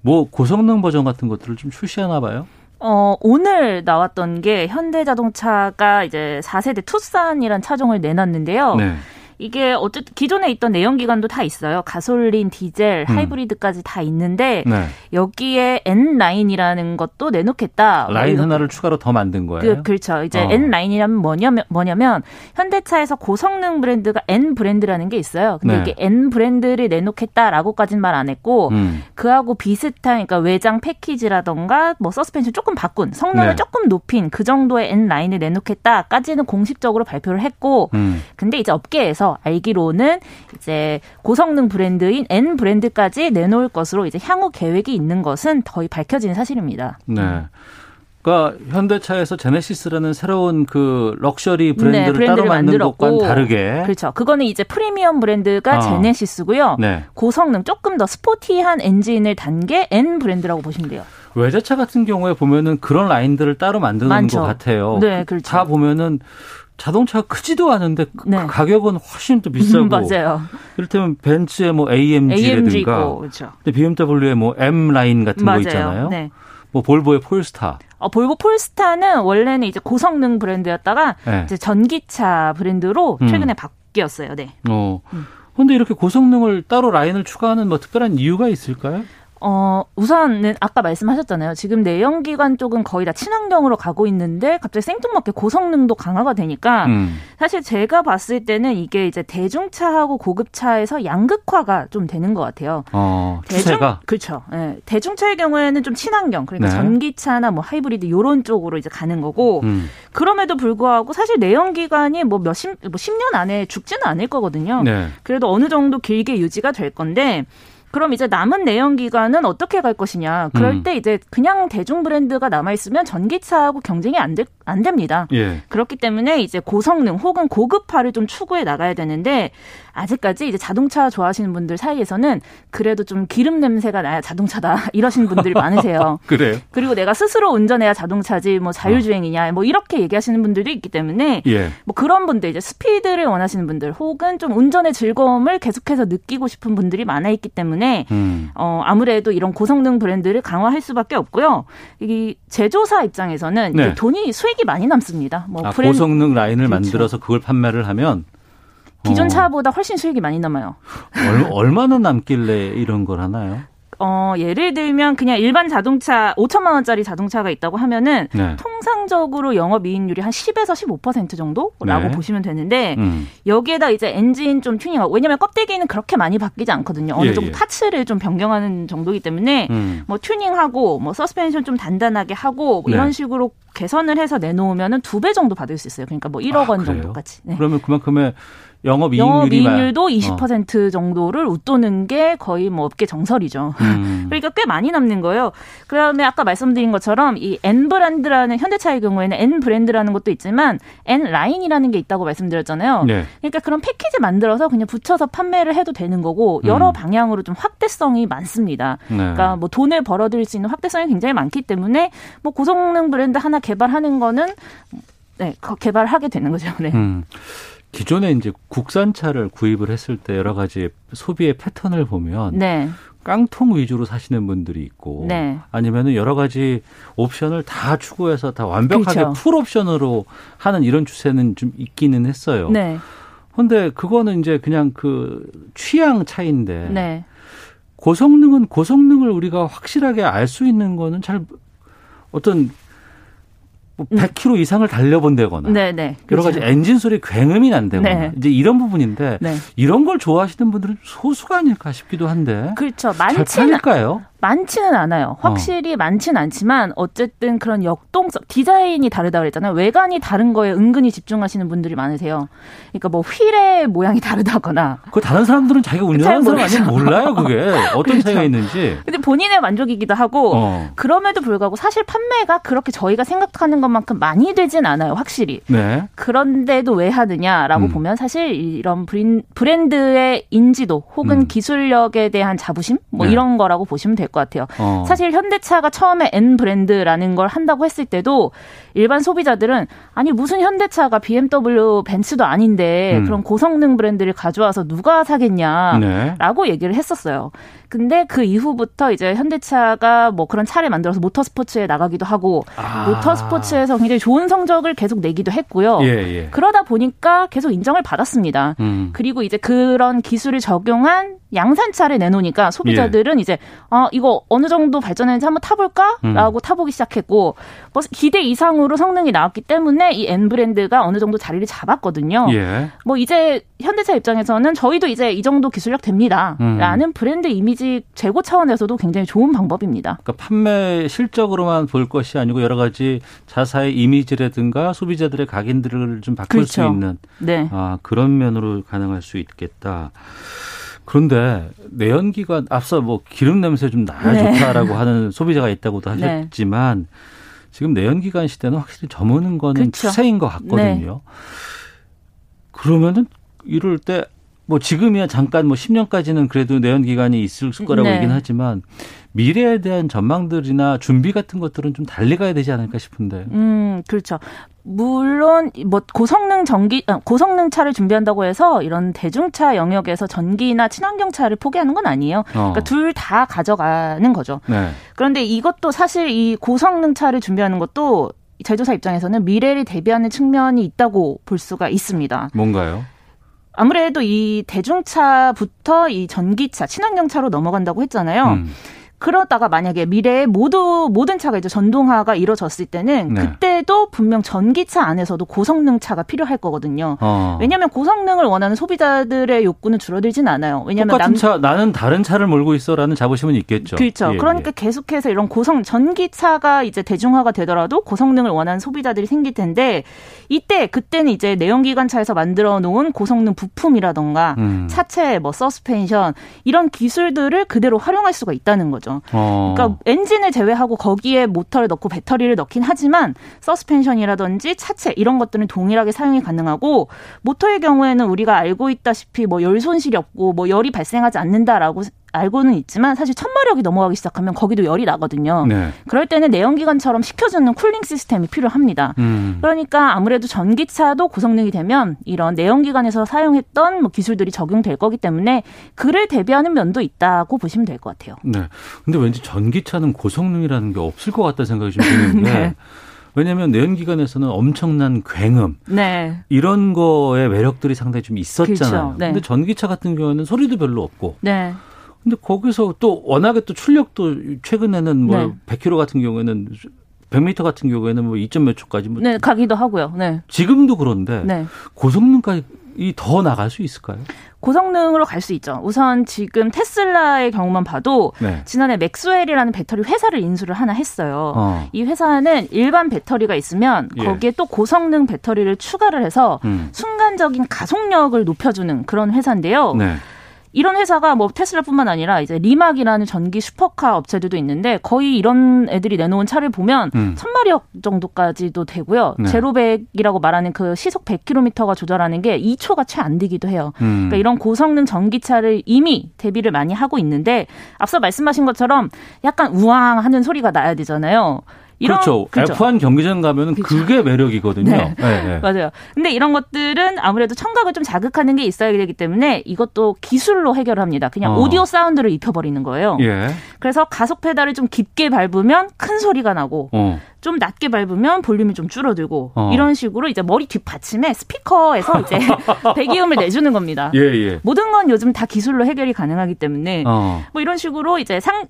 S2: 뭐 고성능 버전 같은 것들을 좀 출시하나 봐요?
S9: 어, 오늘 나왔던 게 현대자동차가 이제 4세대 투싼이란 차종을 내놨는데요. 네. 이게 어쨌든 기존에 있던 내연기관도 다 있어요. 가솔린, 디젤, 음. 하이브리드까지 다 있는데 네. 여기에 N 라인이라는 것도 내놓겠다.
S2: 라인 하나를 추가로 더 만든 거예요.
S9: 그, 렇죠 이제 어. N 라인이라면 뭐냐면 뭐냐면 현대차에서 고성능 브랜드가 N 브랜드라는 게 있어요. 근데 네. 이게 N 브랜드를 내놓겠다라고까지는 말안 했고 음. 그하고 비슷한 그러니까 외장 패키지라던가 뭐 서스펜션 조금 바꾼 성능을 네. 조금 높인 그 정도의 N 라인을 내놓겠다까지는 공식적으로 발표를 했고 음. 근데 이제 업계에서 알기로는 이제 고성능 브랜드인 N 브랜드까지 내놓을 것으로 이제 향후 계획이 있는 것은 거의 밝혀진 사실입니다.
S2: 네. 그러니까 현대차에서 제네시스라는 새로운 그 럭셔리 브랜드를, 네, 브랜드를 따로 만든 것과는 다르게
S9: 그렇죠. 그거는 이제 프리미엄 브랜드가 어. 제네시스고요. 네. 고성능 조금 더 스포티한 엔진을 단 게 N 브랜드라고 보시면 돼요.
S2: 외제차 같은 경우에 보면은 그런 라인들을 따로 만드는 많죠. 것 같아요. 네, 그렇죠. 다 보면은 자동차가 크지도 않은데 그 네. 가격은 훨씬 더 비싸고.
S9: 맞아요.
S2: 이를테면 벤츠의 뭐 AMG라든가. AMG 있고, 그렇죠. BMW의 뭐 M 라인 같은 맞아요. 거 있잖아요. 네. 뭐 볼보의 폴스타.
S9: 어, 볼보 폴스타는 원래는 이제 고성능 브랜드였다가 네. 이제 전기차 브랜드로 음. 최근에 음. 바뀌었어요. 네.
S2: 어. 음. 근데 이렇게 고성능을 따로 라인을 추가하는 뭐 특별한 이유가 있을까요?
S9: 어, 우선은 아까 말씀하셨잖아요. 지금 내연기관 쪽은 거의 다 친환경으로 가고 있는데 갑자기 생뚱맞게 고성능도 강화가 되니까 음. 사실 제가 봤을 때는 이게 이제 대중차하고 고급차에서 양극화가 좀 되는 것 같아요.
S2: 어, 대중
S9: 그렇죠. 네. 대중차의 경우에는 좀 친환경 그러니까 네. 전기차나 뭐 하이브리드 요런 쪽으로 이제 가는 거고 음. 그럼에도 불구하고 사실 내연기관이 뭐 몇십 뭐 10년 안에 죽지는 않을 거거든요. 네. 그래도 어느 정도 길게 유지가 될 건데 그럼 이제 남은 내연 기관은 어떻게 갈 것이냐. 그럴 음. 때 이제 그냥 대중 브랜드가 남아 있으면 전기차하고 경쟁이 안, 되, 안 됩니다. 예. 그렇기 때문에 이제 고성능 혹은 고급화를 좀 추구해 나가야 되는데 아직까지 이제 자동차 좋아하시는 분들 사이에서는 그래도 좀 기름 냄새가 나야 자동차다 이러시는 분들이 많으세요.
S2: 그래요?
S9: 그리고 내가 스스로 운전해야 자동차지 뭐 자율주행이냐 뭐 이렇게 얘기하시는 분들도 있기 때문에 예. 뭐 그런 분들 이제 스피드를 원하시는 분들 혹은 좀 운전의 즐거움을 계속해서 느끼고 싶은 분들이 많아 있기 때문에 음. 어 아무래도 이런 고성능 브랜드를 강화할 수밖에 없고요. 이 제조사 입장에서는 네. 돈이 수익 이 많이 남습니다.
S2: 뭐 아, 브랜드. 고성능 라인을 그렇죠. 만들어서 그걸 판매를 하면
S9: 기존 어. 차보다 훨씬 수익이 많이 남아요.
S2: 얼, 얼마나 남길래 이런 걸 하나요?
S9: 어, 예를 들면 그냥 일반 자동차 5천만 원짜리 자동차가 있다고 하면은 네. 통상적으로 영업 이익률이 한 10에서 15% 정도라고 네. 보시면 되는데 음. 여기에다 이제 엔진 좀 튜닝하고 왜냐면 껍데기는 그렇게 많이 바뀌지 않거든요. 어느 예, 정도 예. parts를 좀 변경하는 정도이기 때문에 음. 뭐 튜닝하고 뭐 서스펜션 좀 단단하게 하고 뭐 네. 이런 식으로 개선을 해서 내놓으면은 두 배 정도 받을 수 있어요. 그러니까 뭐 1억 아, 원 정도까지.
S2: 네. 그러면 그만큼의 영업
S9: 이익률도 20% 어. 정도를 웃도는 게 거의 뭐 업계 정설이죠. 음. 그러니까 꽤 많이 남는 거예요. 그다음에 아까 말씀드린 것처럼 이 N 브랜드라는 현대차의 경우에는 N 브랜드라는 것도 있지만 N 라인이라는 게 있다고 말씀드렸잖아요. 네. 그러니까 그런 패키지 만들어서 그냥 붙여서 판매를 해도 되는 거고 여러 음. 방향으로 좀 확대성이 많습니다. 네. 그러니까 뭐 돈을 벌어들일 수 있는 확대성이 굉장히 많기 때문에 뭐 고성능 브랜드 하나 개발하는 거는 네, 개발하게 되는 거죠. 네. 음.
S2: 기존에 이제 국산차를 구입을 했을 때 여러 가지 소비의 패턴을 보면 네. 깡통 위주로 사시는 분들이 있고 네. 아니면은 여러 가지 옵션을 다 추구해서 다 완벽하게 그렇죠. 풀 옵션으로 하는 이런 추세는 좀 있기는 했어요. 네. 근데 그거는 이제 그냥 그 취향 차이인데 네. 고성능은 고성능을 우리가 확실하게 알 수 있는 거는 잘 어떤 뭐 100km 음. 이상을 달려본다거나 네네, 네. 여러 가지 그렇죠. 엔진 소리 굉음이 난다거나 네. 이제 이런 부분인데 네. 이런 걸 좋아하시는 분들은 소수가 아닐까 싶기도 한데
S9: 그렇죠 많지는 까요 많지는 않아요. 확실히 어. 많지는 않지만 어쨌든 그런 역동성 디자인이 다르다 그랬잖아요. 외관이 다른 거에 은근히 집중하시는 분들이 많으세요. 그러니까 뭐 휠의 모양이 다르다거나.
S2: 그 다른 사람들은 자기가 운전하는 사람 아니면 몰라요 그게 어떤 그렇죠. 차이가 있는지.
S9: 근데 본인의 만족이기도 하고 어. 그럼에도 불구하고 사실 판매가 그렇게 저희가 생각하는 것만큼 많이 되진 않아요. 확실히. 네. 그런데도 왜 하느냐라고 음. 보면 사실 이런 브랜드의 인지도 혹은 음. 기술력에 대한 자부심 뭐 네. 이런 거라고 보시면 될것 같아요. 어. 사실 현대차가 처음에 N 브랜드라는 걸 한다고 했을 때도 일반 소비자들은 아니 무슨 현대차가 BMW, 벤츠도 아닌데 음. 그런 고성능 브랜드를 가져와서 누가 사겠냐라고 네. 얘기를 했었어요. 근데 그 이후부터 이제 현대차가 뭐 그런 차를 만들어서 모터스포츠에 나가기도 하고 아. 모터스포츠에서 굉장히 좋은 성적을 계속 내기도 했고요. 예, 예. 그러다 보니까 계속 인정을 받았습니다. 음. 그리고 이제 그런 기술을 적용한 양산차를 내놓으니까 소비자들은 예. 이제 아 이거 어느 정도 발전했는지 한번 타볼까라고 음. 타보기 시작했고 뭐 기대 이상으로 성능이 나왔기 때문에 이 N 브랜드가 어느 정도 자리를 잡았거든요. 예. 뭐 이제 현대차 입장에서는 저희도 이제 이 정도 기술력 됩니다라는 음. 브랜드 이미지 제고 차원에서도 굉장히 좋은 방법입니다.
S2: 그러니까 판매 실적으로만 볼 것이 아니고 여러 가지 자사의 이미지라든가 소비자들의 각인들을 좀 바꿀 그렇죠. 수 있는 네. 아, 그런 면으로 가능할 수 있겠다. 그런데 내연기관 앞서 뭐 기름 냄새 좀 나야 네. 좋다라고 하는 소비자가 있다고도 네. 하셨지만 네. 지금 내연기관 시대는 확실히 저무는 거는 그렇죠. 추세인 것 같거든요. 네. 그러면은 이럴 때 뭐 지금이야 잠깐 뭐 10년까지는 그래도 내연기관이 있을 거라고 네. 얘기는 하지만 미래에 대한 전망들이나 준비 같은 것들은 좀 달리 가야 되지 않을까 싶은데.
S9: 음, 그렇죠. 물론 뭐 고성능 전기 아, 고성능 차를 준비한다고 해서 이런 대중차 영역에서 전기나 친환경 차를 포기하는 건 아니에요. 어. 그러니까 둘 다 가져가는 거죠. 네. 그런데 이것도 사실 이 고성능 차를 준비하는 것도 제조사 입장에서는 미래를 대비하는 측면이 있다고 볼 수가 있습니다.
S2: 뭔가요?
S9: 아무래도 이 대중차부터 이 전기차, 친환경차로 넘어간다고 했잖아요. 음. 그러다가 만약에 미래에 모두 모든 차가 이제 전동화가 이루어졌을 때는 네. 그때도 분명 전기차 안에서도 고성능 차가 필요할 거거든요. 어. 왜냐하면 고성능을 원하는 소비자들의 욕구는 줄어들진 않아요. 왜냐하면
S2: 똑같은 남... 차 나는 다른 차를 몰고 있어라는 자부심은 있겠죠.
S9: 그렇죠. 예, 그러니까 예. 계속해서 이런 고성 전기차가 이제 대중화가 되더라도 고성능을 원하는 소비자들이 생길 텐데 이때 그때는 이제 내연기관차에서 만들어 놓은 고성능 부품이라던가 음. 차체 뭐 서스펜션 이런 기술들을 그대로 활용할 수가 있다는 거죠. 어. 그러니까 엔진을 제외하고 거기에 모터를 넣고 배터리를 넣긴 하지만 서스펜션이라든지 차체 이런 것들은 동일하게 사용이 가능하고 모터의 경우에는 우리가 알고 있다시피 뭐 열 손실이 없고 뭐 열이 발생하지 않는다라고 알고는 있지만 사실 천마력이 넘어가기 시작하면 거기도 열이 나거든요. 네. 그럴 때는 내연기관처럼 식혀주는 cooling 시스템이 필요합니다. 음. 그러니까 아무래도 전기차도 고성능이 되면 이런 내연기관에서 사용했던 뭐 기술들이 적용될 거기 때문에 그를 대비하는 면도 있다고 보시면 될 것 같아요.
S2: 네. 근데 왠지 전기차는 고성능이라는 게 없을 것 같다는 생각이 좀 드는데 네. 왜냐하면 내연기관에서는 엄청난 굉음 네. 이런 거에 매력들이 상당히 좀 있었잖아요. 그렇죠. 네. 근데 전기차 같은 경우에는 소리도 별로 없고 네. 근데 거기서 또 워낙에 또 출력도 최근에는 뭐 네. 100km 같은 경우에는 100m 같은 경우에는 뭐 2점 몇 초까지 뭐
S9: 네, 가기도 하고요. 네.
S2: 지금도 그런데 네. 고성능까지 더 나갈 수 있을까요?
S9: 고성능으로 갈 수 있죠. 우선 지금 테슬라의 경우만 봐도 네. 지난해 맥스웰이라는 배터리 회사를 인수를 하나 했어요. 어. 이 회사는 일반 배터리가 있으면 예. 거기에 또 고성능 배터리를 추가를 해서 음. 순간적인 가속력을 높여주는 그런 회사인데요. 네. 이런 회사가 뭐 테슬라뿐만 아니라 이제 리막이라는 전기 슈퍼카 업체들도 있는데 거의 이런 애들이 내놓은 차를 보면 음. 천마력 정도까지도 되고요. 네. 제로백이라고 말하는 그 시속 100km가 도달하는 게 2초가 채 안 되기도 해요. 음. 그러니까 이런 고성능 전기차를 이미 대비를 많이 하고 있는데 앞서 말씀하신 것처럼 약간 우왕 하는 소리가 나야 되잖아요.
S2: 이런, 그렇죠. 그렇죠. F1 경기장 가면은 그렇죠. 그게 매력이거든요. 네.
S9: 네, 네. 맞아요. 근데 이런 것들은 아무래도 청각을 좀 자극하는 게 있어야 되기 때문에 이것도 기술로 해결합니다. 그냥 어. 오디오 사운드를 입혀버리는 거예요. 예. 그래서 가속 페달을 좀 깊게 밟으면 큰 소리가 나고 어. 좀 낮게 밟으면 볼륨이 좀 줄어들고 어. 이런 식으로 이제 머리 뒷받침에 스피커에서 이제 배기음을 내주는 겁니다. 예, 예. 모든 건 요즘 다 기술로 해결이 가능하기 때문에 어. 뭐 이런 식으로 이제 상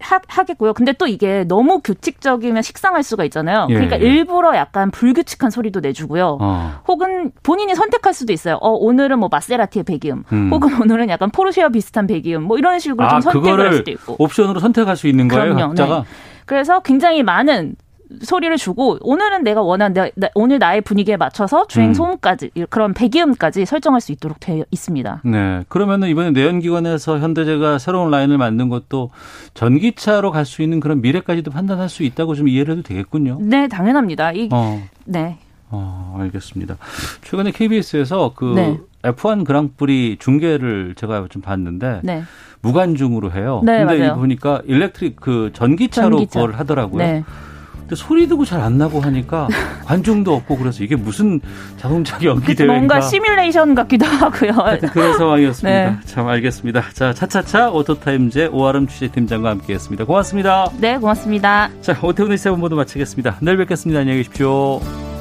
S9: 하, 겠고요 근데 또 이게 너무 규칙적이면 식상할 수가 있잖아요. 예, 그러니까 예. 일부러 약간 불규칙한 소리도 내주고요. 어. 혹은 본인이 선택할 수도 있어요. 어, 오늘은 뭐 마세라티의 배기음, 음. 혹은 오늘은 약간 포르쉐와 비슷한 배기음, 뭐 이런 식으로 아, 좀 선택을 할 수도 있고.
S2: 옵션으로 선택할 수 있는 거예요, 그럼요, 각자가. 네.
S9: 그래서 굉장히 많은 소리를 주고 오늘은 내가 원하는 내, 나, 오늘 나의 분위기에 맞춰서 주행 음. 소음까지 그런 배기음까지 설정할 수 있도록 되어 있습니다.
S2: 네. 그러면은 이번에 내연기관에서 현대제가 새로운 라인을 만든 것도 전기차로 갈 수 있는 그런 미래까지도 판단할 수 있다고 좀 이해를 해도 되겠군요.
S9: 네, 당연합니다. 이, 어. 네.
S2: 어, 알겠습니다. 최근에 KBS에서 그 네. F1 그랑프리 중계를 제가 좀 봤는데 네. 무관중으로 해요. 네, 근데 맞아요. 보니까 일렉트릭 그 전기차로 전기차. 그걸 하더라고요. 네. 소리 도고 잘 안 나고 하니까 관중도 없고 그래서 이게 무슨 자동차 경기 대회인가
S9: 뭔가 시뮬레이션 같기도 하고요.
S2: 그런 상황이었습니다. 네. 참 알겠습니다. 자 차차차 오토타임즈 오아름 취재팀장과 함께했습니다. 고맙습니다.
S9: 네 고맙습니다.
S2: 자 오태훈의 세븐 모두 마치겠습니다. 내일 뵙겠습니다. 안녕히 계십시오.